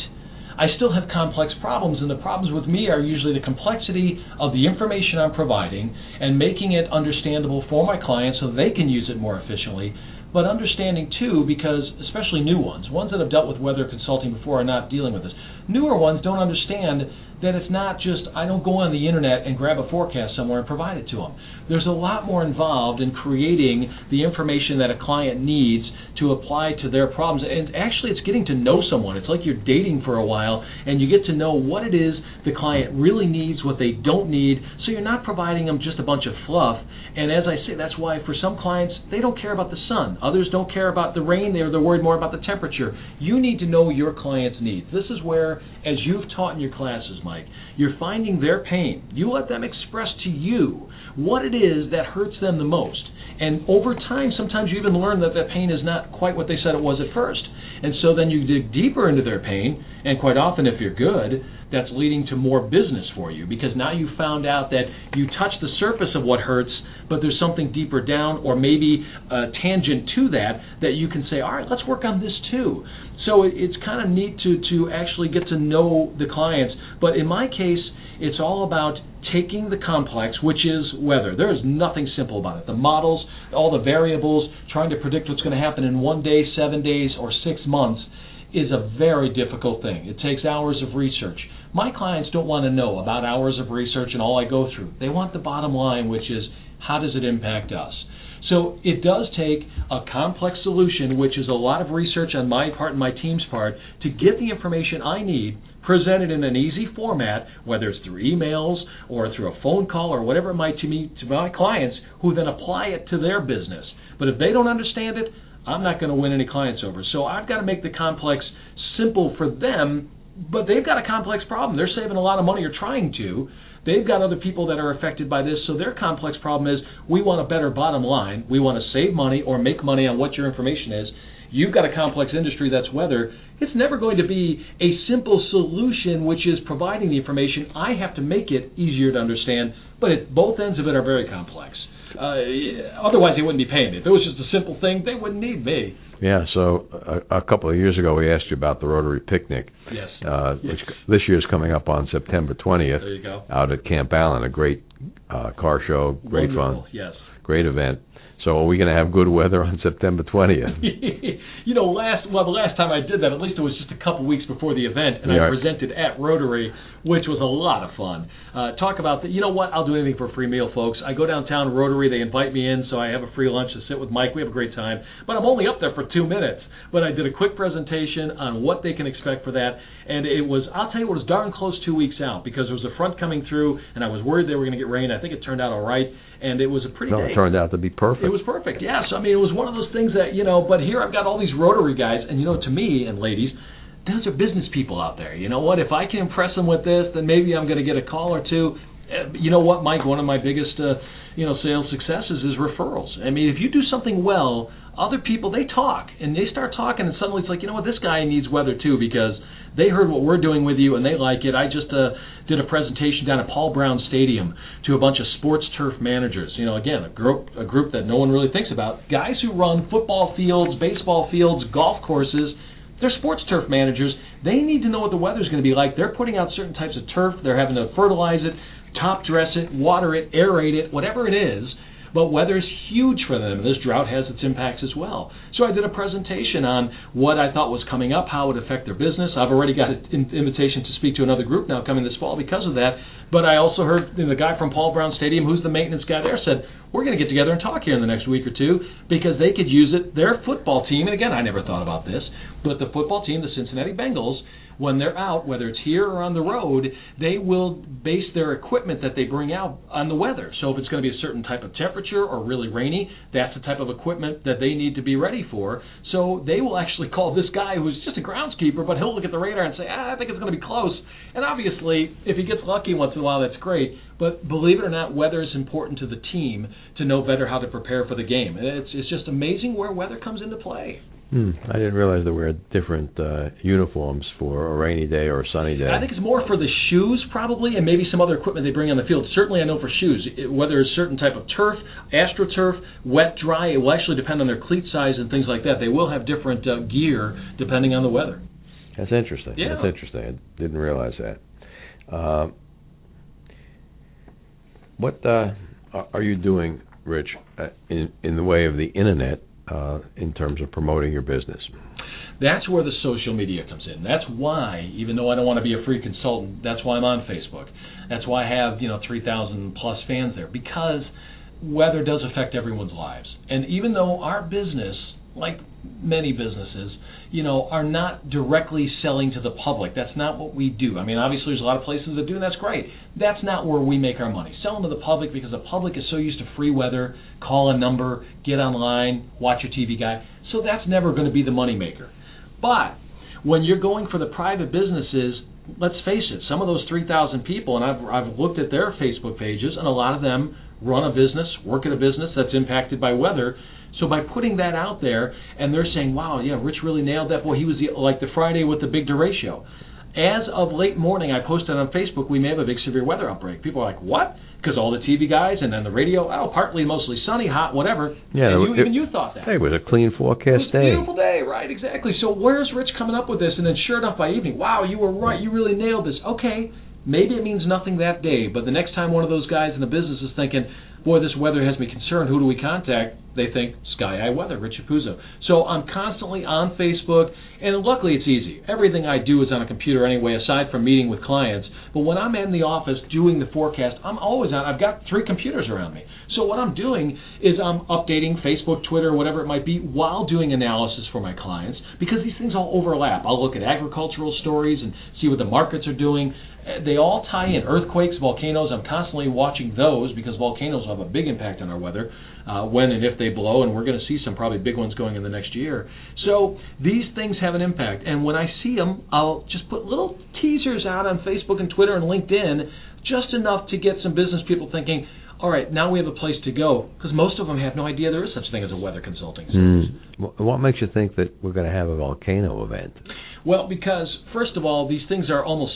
I still have complex problems, and the problems with me are usually the complexity of the information I'm providing and making it understandable for my clients so they can use it more efficiently. But understanding too, because especially new ones, ones that have dealt with weather consulting before are not dealing with this. Newer ones don't understand that it's not just I don't go on the internet and grab a forecast somewhere and provide it to them. There's a lot more involved in creating the information that a client needs to apply to their problems. And actually, it's getting to know someone. It's like you're dating for a while, and you get to know what it is the client really needs, what they don't need. So you're not providing them just a bunch of fluff. And as I say, that's why for some clients, they don't care about the sun. Others don't care about the rain. They're, they're worried more about the temperature. You need to know your client's needs. This is where, as you've taught in your classes, Mike, you're finding their pain. You let them express to you what it is that hurts them the most. And over time, sometimes you even learn that that pain is not quite what they said it was at first. And so then you dig deeper into their pain, and quite often, if you're good, that's leading to more business for you because now you found out that you touch the surface of what hurts, but there's something deeper down, or maybe a tangent to that, that you can say, all right, let's work on this too. So it's kind of neat to to actually get to know the clients. But in my case, it's all about taking the complex, which is weather. There is nothing simple about it. The models, all the variables, trying to predict what's going to happen in one day, seven days, or six months is a very difficult thing. It takes hours of research. My clients don't want to know about hours of research and all I go through. They want the bottom line, which is how does it impact us? So it does take a complex solution, which is a lot of research on my part and my team's part, to get the information I need presented in an easy format, whether it's through emails or through a phone call or whatever it might to me to my clients, who then apply it to their business. But if they don't understand it, I'm not going to win any clients over. So I've got to make the complex simple for them, but they've got a complex problem. They're saving a lot of money or trying to. They've got other people that are affected by this, so their complex problem is we want a better bottom line. We want to save money or make money on what your information is. You've got a complex industry that's weather. It's never going to be a simple solution, which is providing the information. I have to make it easier to understand, but it, both ends of it are very complex. Uh, otherwise, they wouldn't be paying me. If it was just a simple thing, they wouldn't need me. Yeah, so a, a couple of years ago, we asked you about the Rotary Picnic, Yes. uh, Yes. which this year is coming up on September 20th There you go. out at Camp Allen, a great uh, car show, great Wonderful. fun, Yes. great event. So are we going to have good weather on September 20th? you know, last well, the last time I did that, at least it was just a couple weeks before the event, and. I presented at Rotary, which was a lot of fun. Uh, talk about the, you know what? I'll do anything for a free meal, folks. I go downtown Rotary, they invite me in, so I have a free lunch to sit with Mike. We have a great time, but I'm only up there for two minutes. But I did a quick presentation on what they can expect for that, and it was I'll tell you what, it was darn close two weeks out because there was a front coming through, and I was worried they were going to get rain. I think it turned out all right, and it was a pretty No, day. it turned out to be perfect. It was perfect. Yes, I mean it was one of those things that you know. But here I've got all these Rotary guys, and you know, to me and ladies, those are business people out there. You know what? If I can impress them with this, then maybe I'm going to get a call or two. Uh, You know what, Mike? One of my biggest, uh, you know, sales successes is referrals. I mean, if you do something well, other people they talk and they start talking, and suddenly it's like, you know what, this guy needs weather too because they heard what we're doing with you and they like it. I just uh, did a presentation down at Paul Brown Stadium to a bunch of sports turf managers. You know, again, a group a group that no one really thinks about. Guys who run football fields, baseball fields, golf courses. They're sports turf managers. They need to know what the weather's going to be like. They're putting out certain types of turf. They're having to fertilize it, top dress it, water it, aerate it, whatever it is. But weather is huge for them, and this drought has its impacts as well. So I did a presentation on what I thought was coming up, how it would affect their business. I've already got an invitation to speak to another group now coming this fall because of that. But I also heard you know, the guy from Paul Brown Stadium, who's the maintenance guy there, said we're going to get together and talk here in the next week or two because they could use it. Their football team, and again, I never thought about this, but the football team, the Cincinnati Bengals, when they're out, whether it's here or on the road, they will base their equipment that they bring out on the weather. So if it's going to be a certain type of temperature or really rainy, that's the type of equipment that they need to be ready for. So they will actually call this guy who's just a groundskeeper, but he'll look at the radar and say, ah, I think it's going to be close. And obviously, if he gets lucky once in a while, that's great. But believe it or not, weather is important to the team to know better how to prepare for the game. It's, it's just amazing where weather comes into play. Hmm. I didn't realize there were different uh, uniforms for a rainy day or a sunny day. I think it's more for the shoes probably, and maybe some other equipment they bring on the field. Certainly, I know for shoes, it, whether it's certain type of turf, astroturf, wet, dry, it will actually depend on their cleat size and things like that. They will have different uh, gear depending on the weather. That's interesting. Yeah. That's interesting. I didn't realize that. Uh, what uh, are are you doing, Rich, uh, in in the way of the internet uh, in terms of promoting your business? That's where the social media comes in. That's why, even though I don't want to be a free consultant, that's why I'm on Facebook. That's why I have you know 3,000 plus fans there because weather does affect everyone's lives. And even though our business, like many businesses, you know, are not directly selling to the public. That's not what we do. I mean, obviously, there's a lot of places that do, and that's great. That's not where we make our money. Selling to the public because the public is so used to free weather, call a number, get online, watch your TV guy. So that's never going to be the moneymaker. But when you're going for the private businesses, let's face it, some of those 3,000 people, and I've, I've looked at their Facebook pages, and a lot of them run a business, work at a business that's impacted by weather. So by putting that out there, and they're saying, "Wow, yeah, Rich really nailed that." Boy, he was the, like the Friday with the big derecho. As of late morning, I posted on Facebook, we may have a big severe weather outbreak. People are like, "What?" Because all the TV guys and then the radio, oh, partly, mostly sunny, hot, whatever. Yeah, and you, it- even you thought that. Hey, it was a clean It forecast was a day. beautiful day, right? Exactly. So where's Rich coming up with this? And then sure enough, by evening, wow, you were right. You really nailed this. Okay, maybe it means nothing that day, but the next time one of those guys in the business is thinking, boy, this weather has me concerned. Who do we contact? They think Sky Eye Weather, Rich Apuzzo. So I'm constantly on Facebook, and luckily it's easy. Everything I do is on a computer anyway, aside from meeting with clients. But when I'm in the office doing the forecast, I'm always on. I've got three computers around me. So what I'm doing is I'm updating Facebook, Twitter, whatever it might be, while doing analysis for my clients because these things all overlap. I'll look at agricultural stories and see what the markets are doing. They all tie in. Earthquakes, volcanoes. I'm constantly watching those because volcanoes have a big impact on our weather uh, when and if they blow, and we're going to see some probably big ones going in the next year. So these things have an impact, and when I see them, I'll just put little teasers out on Facebook and Twitter and LinkedIn, just enough to get some business people thinking. All right, now we have a place to go because most of them have no idea there is such a thing as a weather consulting service. Wh- What makes you think that we're going to have a volcano event? Well, because first of all, these things are almost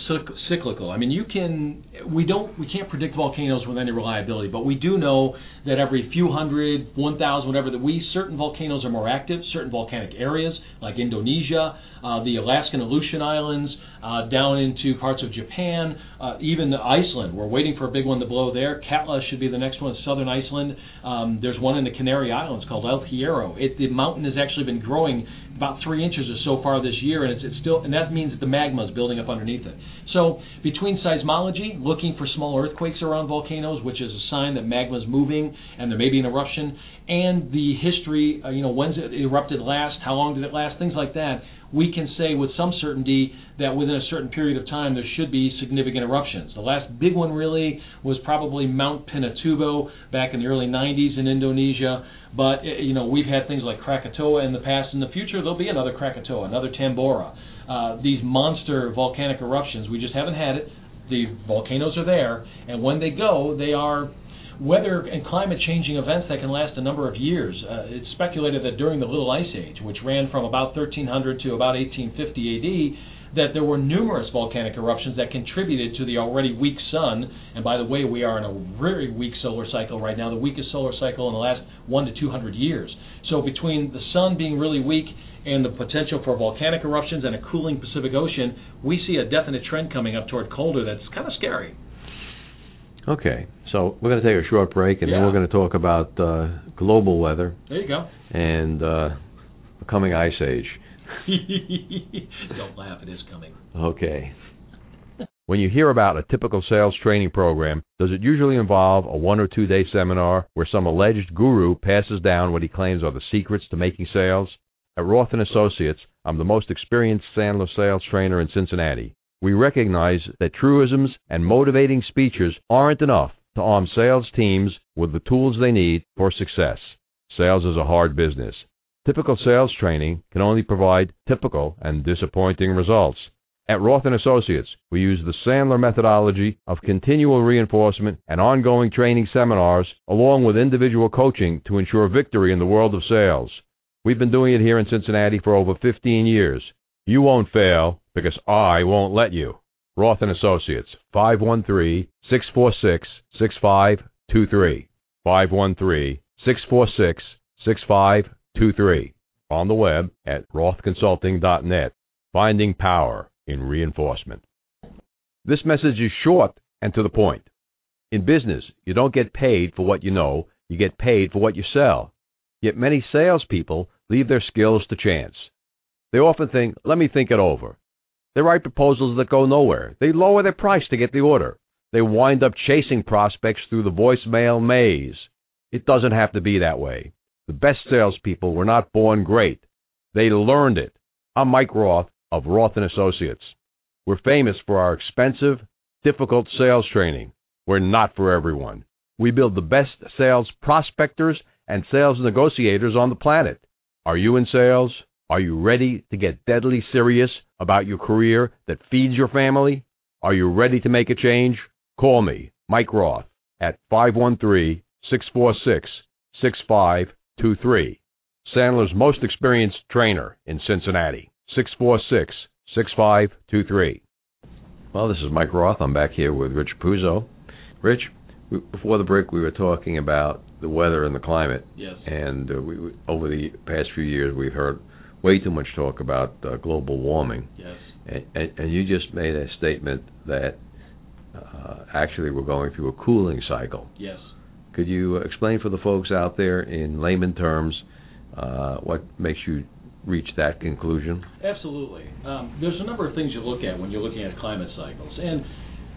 cyclical. I mean, you can we don't we can't predict volcanoes with any reliability, but we do know that every few hundred, 1,000, whatever, that we certain volcanoes are more active, certain volcanic areas like Indonesia, uh, the Alaskan Aleutian Islands, uh, down into parts of Japan, uh, even Iceland. We're waiting for a big one to blow there. Katla should be the next one, southern Iceland. Um, there's one in the Canary Islands called El Hierro. It, the mountain has actually been growing about three inches or so far this year, and it's, it's still, and that means that the magma is building up underneath it. So between seismology, looking for small earthquakes around volcanoes, which is a sign that magma is moving and there may be an eruption, and the history, uh, you know, when's it erupted last, how long did it last, things like that, we can say with some certainty that within a certain period of time there should be significant eruptions. The last big one really was probably Mount Pinatubo back in the early 90s in Indonesia. But eh, you know we've had things like Krakatoa in the past. In the future there'll be another Krakatoa, another Tambora. Uh, these monster volcanic eruptions. We just haven't had it. The volcanoes are there, and when they go, they are weather and climate changing events that can last a number of years. Uh, it's speculated that during the Little Ice Age, which ran from about 1300 to about 1850 AD, that there were numerous volcanic eruptions that contributed to the already weak sun. And by the way, we are in a very weak solar cycle right now, the weakest solar cycle in the last one to 200 years. So between the sun being really weak and the potential for volcanic eruptions and a cooling Pacific Ocean, we see a definite trend coming up toward colder that's kind of scary. Okay, so we're going to take a short break, and yeah. then we're going to talk about uh, global weather. There you go. And uh, the coming ice age. Don't laugh; it is coming. Okay. When you hear about a typical sales training program, does it usually involve a one or two day seminar where some alleged guru passes down what he claims are the secrets to making sales? At Roth and Associates, I'm the most experienced Sandler sales trainer in Cincinnati. We recognize that truisms and motivating speeches aren't enough to arm sales teams with the tools they need for success. Sales is a hard business. Typical sales training can only provide typical and disappointing results. At Roth Associates, we use the Sandler methodology of continual reinforcement and ongoing training seminars along with individual coaching to ensure victory in the world of sales. We've been doing it here in Cincinnati for over 15 years. You won't fail because I won't let you. Roth and Associates, 513 646 6523. 513 646 6523. On the web at rothconsulting.net. Finding power in reinforcement. This message is short and to the point. In business, you don't get paid for what you know, you get paid for what you sell. Yet many salespeople leave their skills to chance. They often think, let me think it over. They write proposals that go nowhere. They lower their price to get the order. They wind up chasing prospects through the voicemail maze. It doesn't have to be that way. The best salespeople were not born great. They learned it. I'm Mike Roth of Roth and Associates. We're famous for our expensive, difficult sales training. We're not for everyone. We build the best sales prospectors and sales negotiators on the planet. Are you in sales? Are you ready to get deadly serious about your career that feeds your family? Are you ready to make a change? Call me, Mike Roth, at 513 646 6523. Sandler's most experienced trainer in Cincinnati, 646 6523. Well, this is Mike Roth. I'm back here with Rich Apuzzo. Rich, before the break, we were talking about the weather and the climate. Yes. And uh, we, over the past few years, we've heard way too much talk about uh, global warming. Yes. And, and, and, you just made a statement that uh, actually we're going through a cooling cycle. Yes. Could you explain for the folks out there in layman terms uh, what makes you reach that conclusion? Absolutely. Um, there's a number of things you look at when you're looking at climate cycles, and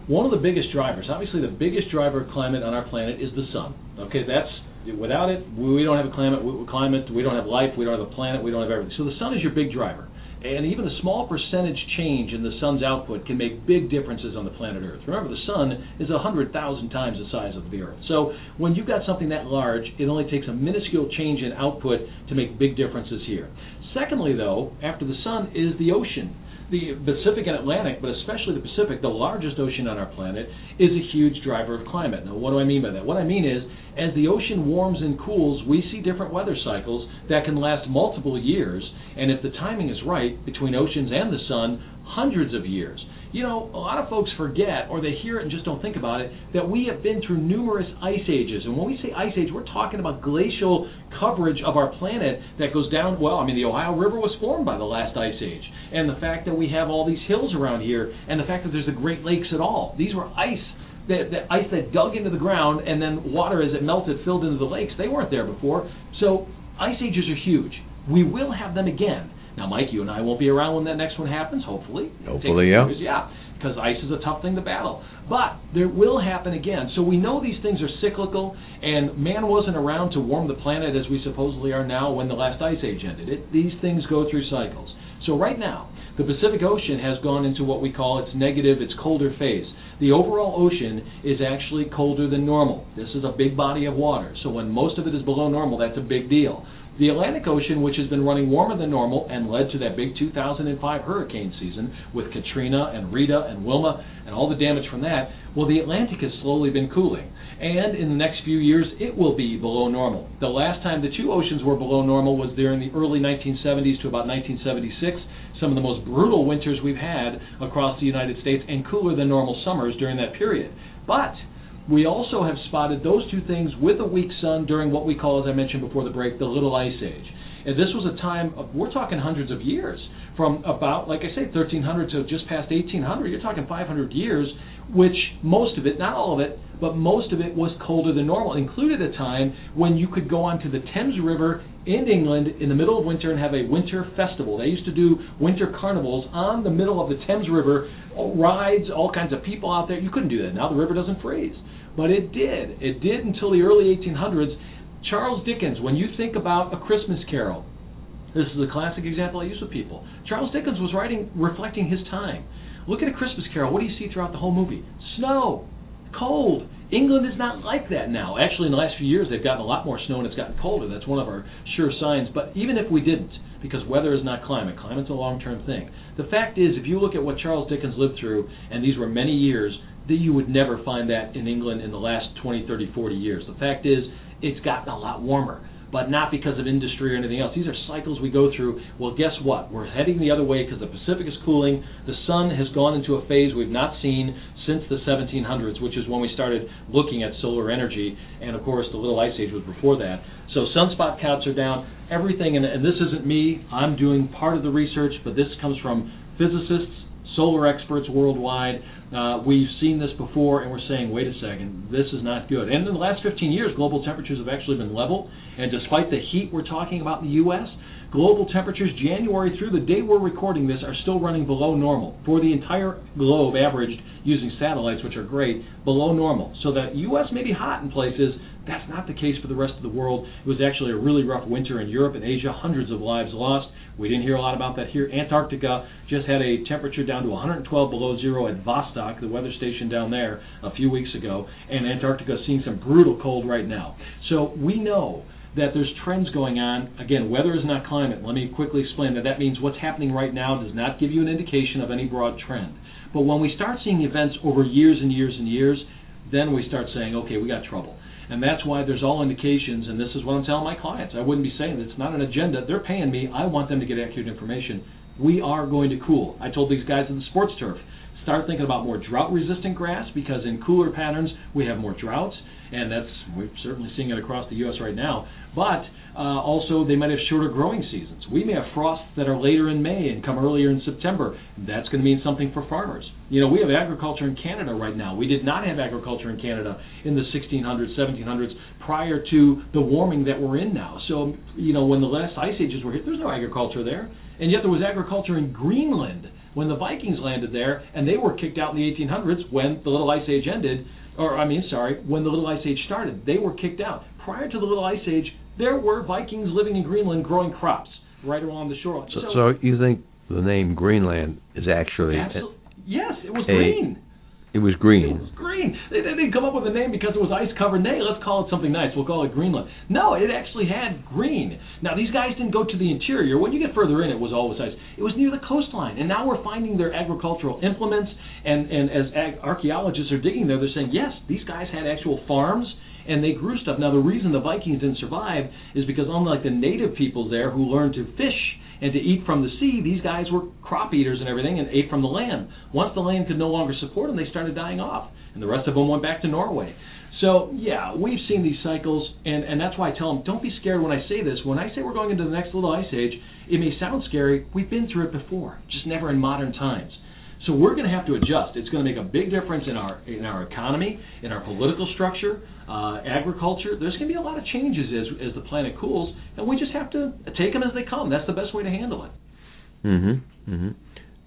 one of the biggest drivers, obviously, the biggest driver of climate on our planet is the sun. Okay, that's without it, we don't have a climate. Climate, we don't have life. We don't have a planet. We don't have everything. So the sun is your big driver. And even a small percentage change in the sun's output can make big differences on the planet Earth. Remember, the sun is a 100,000 times the size of the Earth. So when you've got something that large, it only takes a minuscule change in output to make big differences here. Secondly, though, after the sun is the ocean. The Pacific and Atlantic, but especially the Pacific, the largest ocean on our planet, is a huge driver of climate. Now, what do I mean by that? What I mean is, as the ocean warms and cools, we see different weather cycles that can last multiple years, and if the timing is right between oceans and the sun, hundreds of years. You know, a lot of folks forget, or they hear it and just don't think about it, that we have been through numerous ice ages. And when we say ice age, we're talking about glacial coverage of our planet that goes down. Well, I mean, the Ohio River was formed by the last ice age. And the fact that we have all these hills around here, and the fact that there's the Great Lakes at all. These were ice that ice that dug into the ground and then water as it melted filled into the lakes. They weren't there before. So ice ages are huge. We will have them again. Now, Mike, you and I won't be around when that next one happens, hopefully. Hopefully, yeah. Yeah, because ice is a tough thing to battle. But there will happen again. So we know these things are cyclical, and man wasn't around to warm the planet as we supposedly are now when the last ice age ended. It, these things go through cycles. So right now, the Pacific Ocean has gone into what we call its negative, its colder phase. The overall ocean is actually colder than normal. This is a big body of water. So when most of it is below normal, that's a big deal. The Atlantic Ocean, which has been running warmer than normal and led to that big 2005 hurricane season with Katrina and Rita and Wilma and all the damage from that, well, the Atlantic has slowly been cooling. And in the next few years, it will be below normal. The last time the two oceans were below normal was during the early 1970s to about 1976 some of the most brutal winters we've had across the United States and cooler than normal summers during that period. But we also have spotted those two things with a weak sun during what we call, as I mentioned before the break, the Little Ice Age. And this was a time of, we're talking hundreds of years, from about, like I say, 1300 to just past 1800. You're talking 500 years, which most of it, not all of it, but most of it was colder than normal. included a time when you could go onto the Thames River in England in the middle of winter and have a winter festival. They used to do winter carnivals on the middle of the Thames River, rides, all kinds of people out there. You couldn't do that. Now the river doesn't freeze. But it did. It did until the early 1800s. Charles Dickens, when you think about A Christmas Carol, this is a classic example I use with people. Charles Dickens was writing, reflecting his time. Look at A Christmas Carol. What do you see throughout the whole movie? Snow, cold. England is not like that now. Actually, in the last few years, they've gotten a lot more snow and it's gotten colder. That's one of our sure signs. But even if we didn't, because weather is not climate, climate's a long term thing. The fact is, if you look at what Charles Dickens lived through, and these were many years, that you would never find that in England in the last 20, 30, 40 years. The fact is, it's gotten a lot warmer, but not because of industry or anything else. These are cycles we go through. Well, guess what? We're heading the other way because the Pacific is cooling. The sun has gone into a phase we've not seen since the 1700s, which is when we started looking at solar energy. And of course, the Little Ice Age was before that. So sunspot counts are down. Everything, and, and this isn't me. I'm doing part of the research, but this comes from physicists, solar experts worldwide. Uh, we've seen this before, and we're saying, wait a second, this is not good. And in the last 15 years, global temperatures have actually been level. And despite the heat we're talking about in the U.S., global temperatures January through the day we're recording this are still running below normal for the entire globe, averaged using satellites, which are great, below normal. So that U.S. may be hot in places. That's not the case for the rest of the world. It was actually a really rough winter in Europe and Asia, hundreds of lives lost. We didn't hear a lot about that here. Antarctica just had a temperature down to 112 below zero at Vostok, the weather station down there, a few weeks ago, and Antarctica is seeing some brutal cold right now. So we know that there's trends going on. Again, weather is not climate. Let me quickly explain that. That means what's happening right now does not give you an indication of any broad trend. But when we start seeing events over years and years and years, then we start saying, okay, we got trouble. And that's why there's all indications, and this is what I'm telling my clients. I wouldn't be saying it's not an agenda. They're paying me. I want them to get accurate information. We are going to cool. I told these guys in the sports turf, start thinking about more drought resistant grass because in cooler patterns we have more droughts and that's we're certainly seeing it across the U.S. right now. But uh, also, they might have shorter growing seasons. We may have frosts that are later in May and come earlier in September. That's going to mean something for farmers. You know, we have agriculture in Canada right now. We did not have agriculture in Canada in the 1600s, 1700s, prior to the warming that we're in now. So, you know, when the last ice ages were hit, there's no agriculture there. And yet there was agriculture in Greenland when the Vikings landed there, and they were kicked out in the 1800s when the Little Ice Age ended or I mean, sorry, when the Little Ice Age started, they were kicked out. Prior to the Little Ice Age, there were Vikings living in Greenland growing crops right along the shore. So, so, so you think the name Greenland is actually yes, it was a, green. It It was It green. was green. They, they didn't come up with a name because it was ice covered. Hey, let's call it something nice. We'll call it Greenland. No, it actually had green. Now these guys didn't go to the interior. When you get further in, it was always ice. It was near the coastline, and now we're finding their agricultural implements. And and as ag- archaeologists are digging there, they're saying yes, these guys had actual farms and they grew stuff. Now the reason the Vikings didn't survive is because unlike the native people there who learned to fish and to eat from the sea, these guys were crop eaters and everything and ate from the land. Once the land could no longer support them, they started dying off, and the rest of them went back to Norway. So yeah, we've seen these cycles, and and that's why I tell them don't be scared when I say this. When I say we're going into the next little ice age, it may sound scary. We've been through it before, just never in modern times. So we're going to have to adjust. It's going to make a big difference in our in our economy, in our political structure, uh, agriculture. There's going to be a lot of changes as as the planet cools, and we just have to take them as they come. That's the best way to handle it. Mhm. Mhm.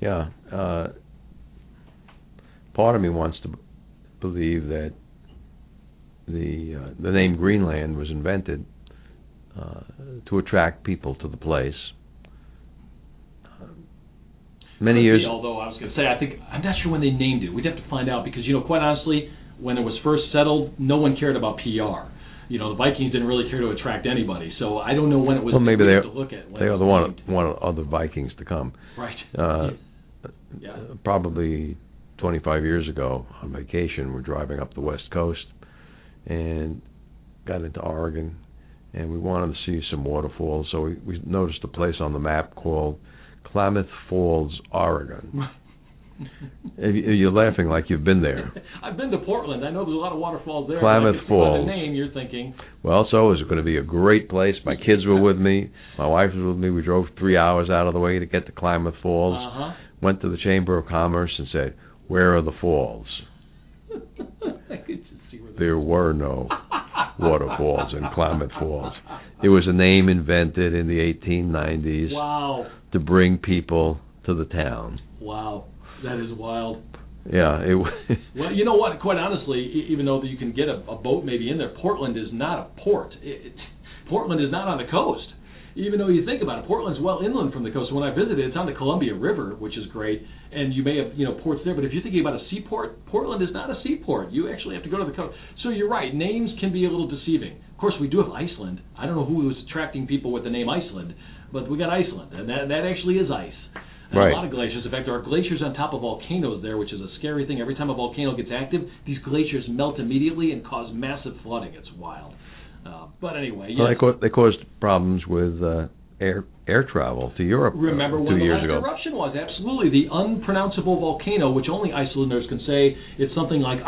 Yeah. Uh, part of me wants to believe that the uh, the name Greenland was invented uh, to attract people to the place. Many years. although I was going to say, I think I'm not sure when they named it. We'd have to find out because you know, quite honestly, when it was first settled, no one cared about PR. You know, the Vikings didn't really care to attract anybody. So I don't know when it was. Well, maybe have they're- to look at when They are the one named. one of other Vikings to come. Right. Uh, Yeah. Probably 25 years ago, on vacation, we're driving up the west coast, and got into Oregon, and we wanted to see some waterfalls. So we, we noticed a place on the map called Klamath Falls, Oregon. You- You're laughing like you've been there. I've been to Portland. I know there's a lot of waterfalls there. Klamath by Falls. the name, you're thinking. Well, so it was going to be a great place. My kids were with me. My wife was with me. We drove three hours out of the way to get to Klamath Falls. Uh huh. Went to the Chamber of Commerce and said, "Where are the falls?" I could just see where There were no waterfalls in Klamath Falls. It was a name invented in the 1890s Wow. to bring people to the town. Wow. That is wild. Yeah, it was. Well, you know what? Quite honestly, even though you can get a, a boat maybe in there, Portland is not a port. It, it, Portland is not on the coast. Even though you think about it, Portland's well inland from the coast. When I visited, it's on the Columbia River, which is great, and you may have you know ports there. But if you're thinking about a seaport, Portland is not a seaport. You actually have to go to the coast. So you're right. Names can be a little deceiving. Of course, we do have Iceland. I don't know who was attracting people with the name Iceland, but we got Iceland, and that that actually is ice. And Right. A lot of glaciers. In fact, there are glaciers on top of volcanoes there, which is a scary thing. Every time a volcano gets active, these glaciers melt immediately and cause massive flooding. It's wild. Uh, but anyway, Well, they, co- they caused problems with uh, air air travel to Europe uh, Remember two when the years last ago. eruption was? Absolutely, the unpronounceable volcano, which only Icelanders can say. It's something like.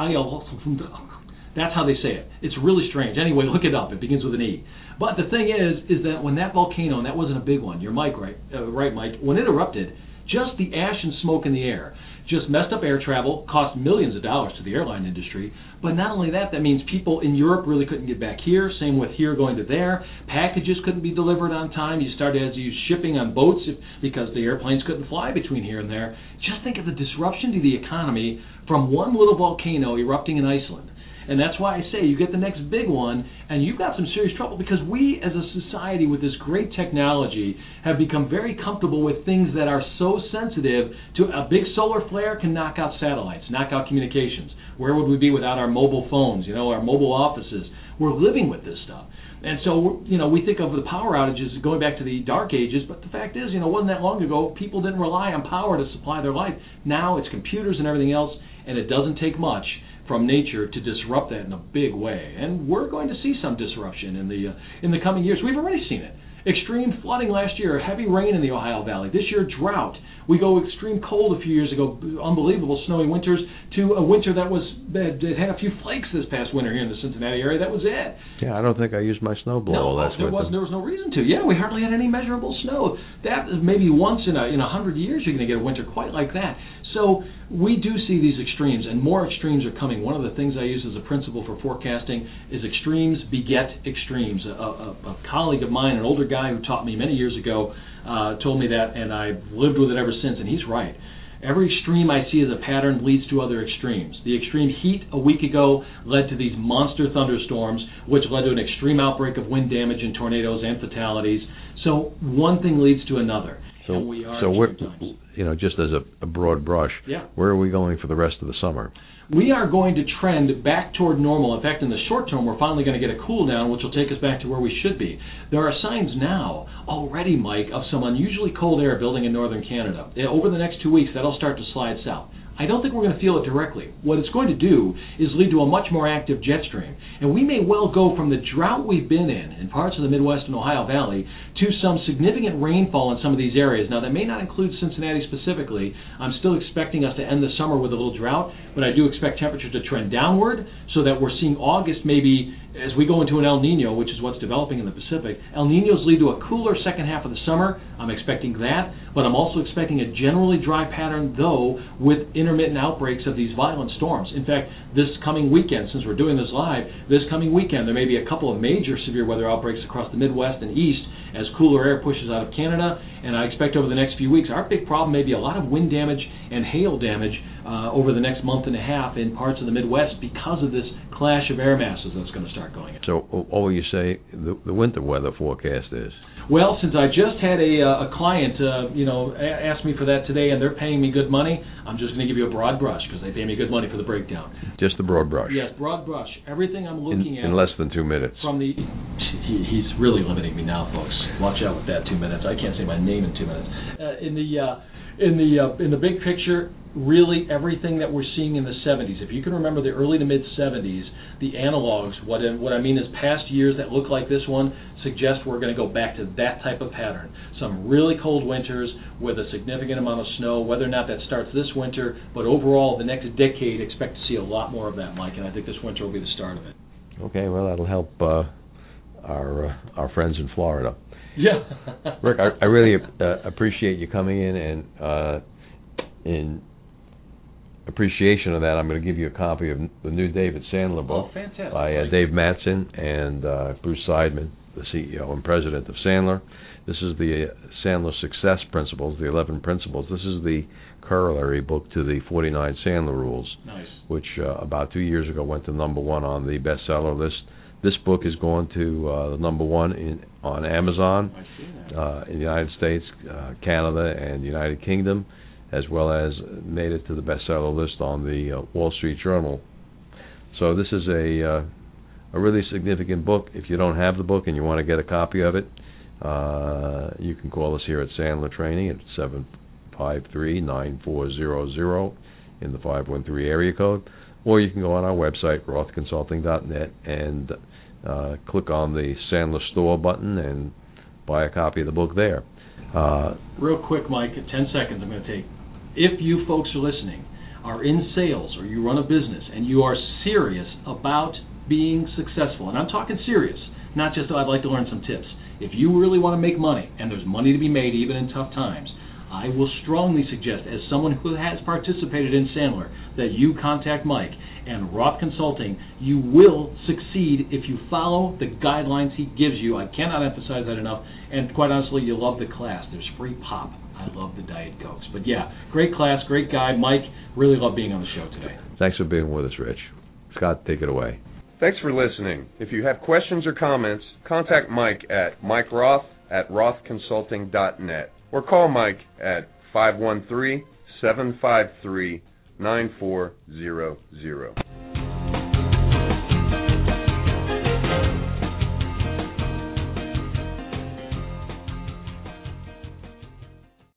That's how they say it. It's really strange. Anyway, look it up. It begins with an E. But the thing is, is that when that volcano, and that wasn't a big one. You're Mike, right? Uh, right, Mike. When it erupted, just the ash and smoke in the air just messed up air travel, cost millions of dollars to the airline industry. But not only that, that means people in Europe really couldn't get back here. Same with here going to there. Packages couldn't be delivered on time. You started to use shipping on boats if, because the airplanes couldn't fly between here and there. Just think of the disruption to the economy from one little volcano erupting in Iceland. And that's why I say you get the next big one, and you've got some serious trouble because we, as a society with this great technology, have become very comfortable with things that are so sensitive to a big solar flare can knock out satellites, knock out communications. Where would we be without our mobile phones, you know, our mobile offices? We're living with this stuff. And so, you know, we think of the power outages going back to the dark ages, but the fact is, you know, it wasn't that long ago, people didn't rely on power to supply their life. Now it's computers and everything else, and it doesn't take much from nature to disrupt that in a big way. And we're going to see some disruption in the uh, in the coming years. We've already seen it. Extreme flooding last year, heavy rain in the Ohio Valley. This year, drought. We go extreme cold a few years ago, unbelievable snowy winters, to a winter that was that had a few flakes this past winter here in the Cincinnati area. That was it. Yeah, I don't think I used my snowblower No, last there was there was no reason to. Yeah, we hardly had any measurable snow. That is maybe once in a in a hundred years you're going to get a winter quite like that. So we do see these extremes, and more extremes are coming. One of the things I use as a principle for forecasting is extremes beget extremes. A, a, a colleague of mine, an older guy who taught me many years ago, uh, told me that, and I've lived with it ever since. And he's right. Every extreme I see as a pattern leads to other extremes. The extreme heat a week ago led to these monster thunderstorms, which led to an extreme outbreak of wind damage and tornadoes and fatalities. So one thing leads to another. So, and we are so we're, times. You know, just as a, a broad brush, Yeah. where are we going for the rest of the summer? we are going to trend back toward normal. In fact, in the short term, we're finally going to get a cool down, which will take us back to where we should be. There are signs now already, Mike, of some unusually cold air building in northern Canada. Eh, Over the next two weeks, that'll start to slide south. I don't think we're going to feel it directly. What it's going to do is lead to a much more active jet stream. And we may well go from the drought we've been in in parts of the Midwest and Ohio Valley to some significant rainfall in some of these areas. Now, that may not include Cincinnati specifically. I'm still expecting us to end the summer with a little drought, but I do expect temperatures to trend downward so that we're seeing August maybe as we go into an El Nino, which is what's developing in the Pacific. El Ninos lead to a cooler second half of the summer. I'm expecting that, but I'm also expecting a generally dry pattern, though, with intermittent outbreaks of these violent storms. In fact, this coming weekend, since we're doing this live, this coming weekend there may be a couple of major severe weather outbreaks across the Midwest and East as cooler air pushes out of Canada. And I expect over the next few weeks, our big problem may be a lot of wind damage and hail damage uh, over the next month and a half in parts of the Midwest because of this clash of air masses that's going to start going. In. So, all you say the, the winter weather forecast is? Well, since I just had a, uh, a client, uh, you know, a- ask me for that today, and they're paying me good money, I'm just going to give you a broad brush because they pay me good money for the breakdown. Just the broad brush. Yes, broad brush. Everything I'm In, looking at in less than two minutes. from the he, he's really limiting me now, folks. Watch out with that two minutes. I can't say my name in two minutes. Uh, in the uh, in the uh, in the big picture, really everything that we're seeing in the 70s. If you can remember the early to mid 70s, the analogs. What I, what I mean is past years that look like this one suggest we're going to go back to that type of pattern. Some really cold winters with a significant amount of snow. Whether or not that starts this winter, but overall the next decade, expect to see a lot more of that, Mike. And I think this winter will be the start of it. Okay, well that'll help uh, our uh, our friends in Florida. Yeah. Rick, I, I really uh, appreciate you coming in, and uh, in appreciation of that, I'm going to give you a copy of the new David Sandler book Oh, by uh, Dave Mattson and uh, Bruce Seidman, the CEO and president of Sandler. This is the uh, Sandler Success Principles, the 11 Principles. This is the corollary book to the 49 Sandler Rules, Nice. which uh, about two years ago went to number one on the bestseller list. This book is going to uh, the number one in on Amazon I see that. uh, in the United States, uh, Canada, and the United Kingdom, as well as made it to the bestseller list on the uh, Wall Street Journal. So this is a uh, a really significant book. If you don't have the book and you want to get a copy of it, uh, you can call us here at Sandler Training at seven five three nine four zero zero in the five one three area code, or you can go on our website rothconsulting.net and uh, click on the Sandler Store button and buy a copy of the book there. Uh, Real quick, Mike, 10 seconds I'm going to take. If you folks are listening, are in sales or you run a business and you are serious about being successful, and I'm talking serious, not just, oh, I'd like to learn some tips. If you really want to make money, and there's money to be made even in tough times, I will strongly suggest, as someone who has participated in Sandler, that you contact Mike and Roth Consulting. You will succeed if you follow the guidelines he gives you. I cannot emphasize that enough. And quite honestly, you love the class. There's free pop. I love the Diet Cokes. But yeah, great class, great guy. Mike, really love being on the show today. thanks for being with us, Rich. Scott, take it away. Thanks for listening. If you have questions or comments, contact Mike at Mike Roth at rothconsulting.net or call Mike at 513 753 9400.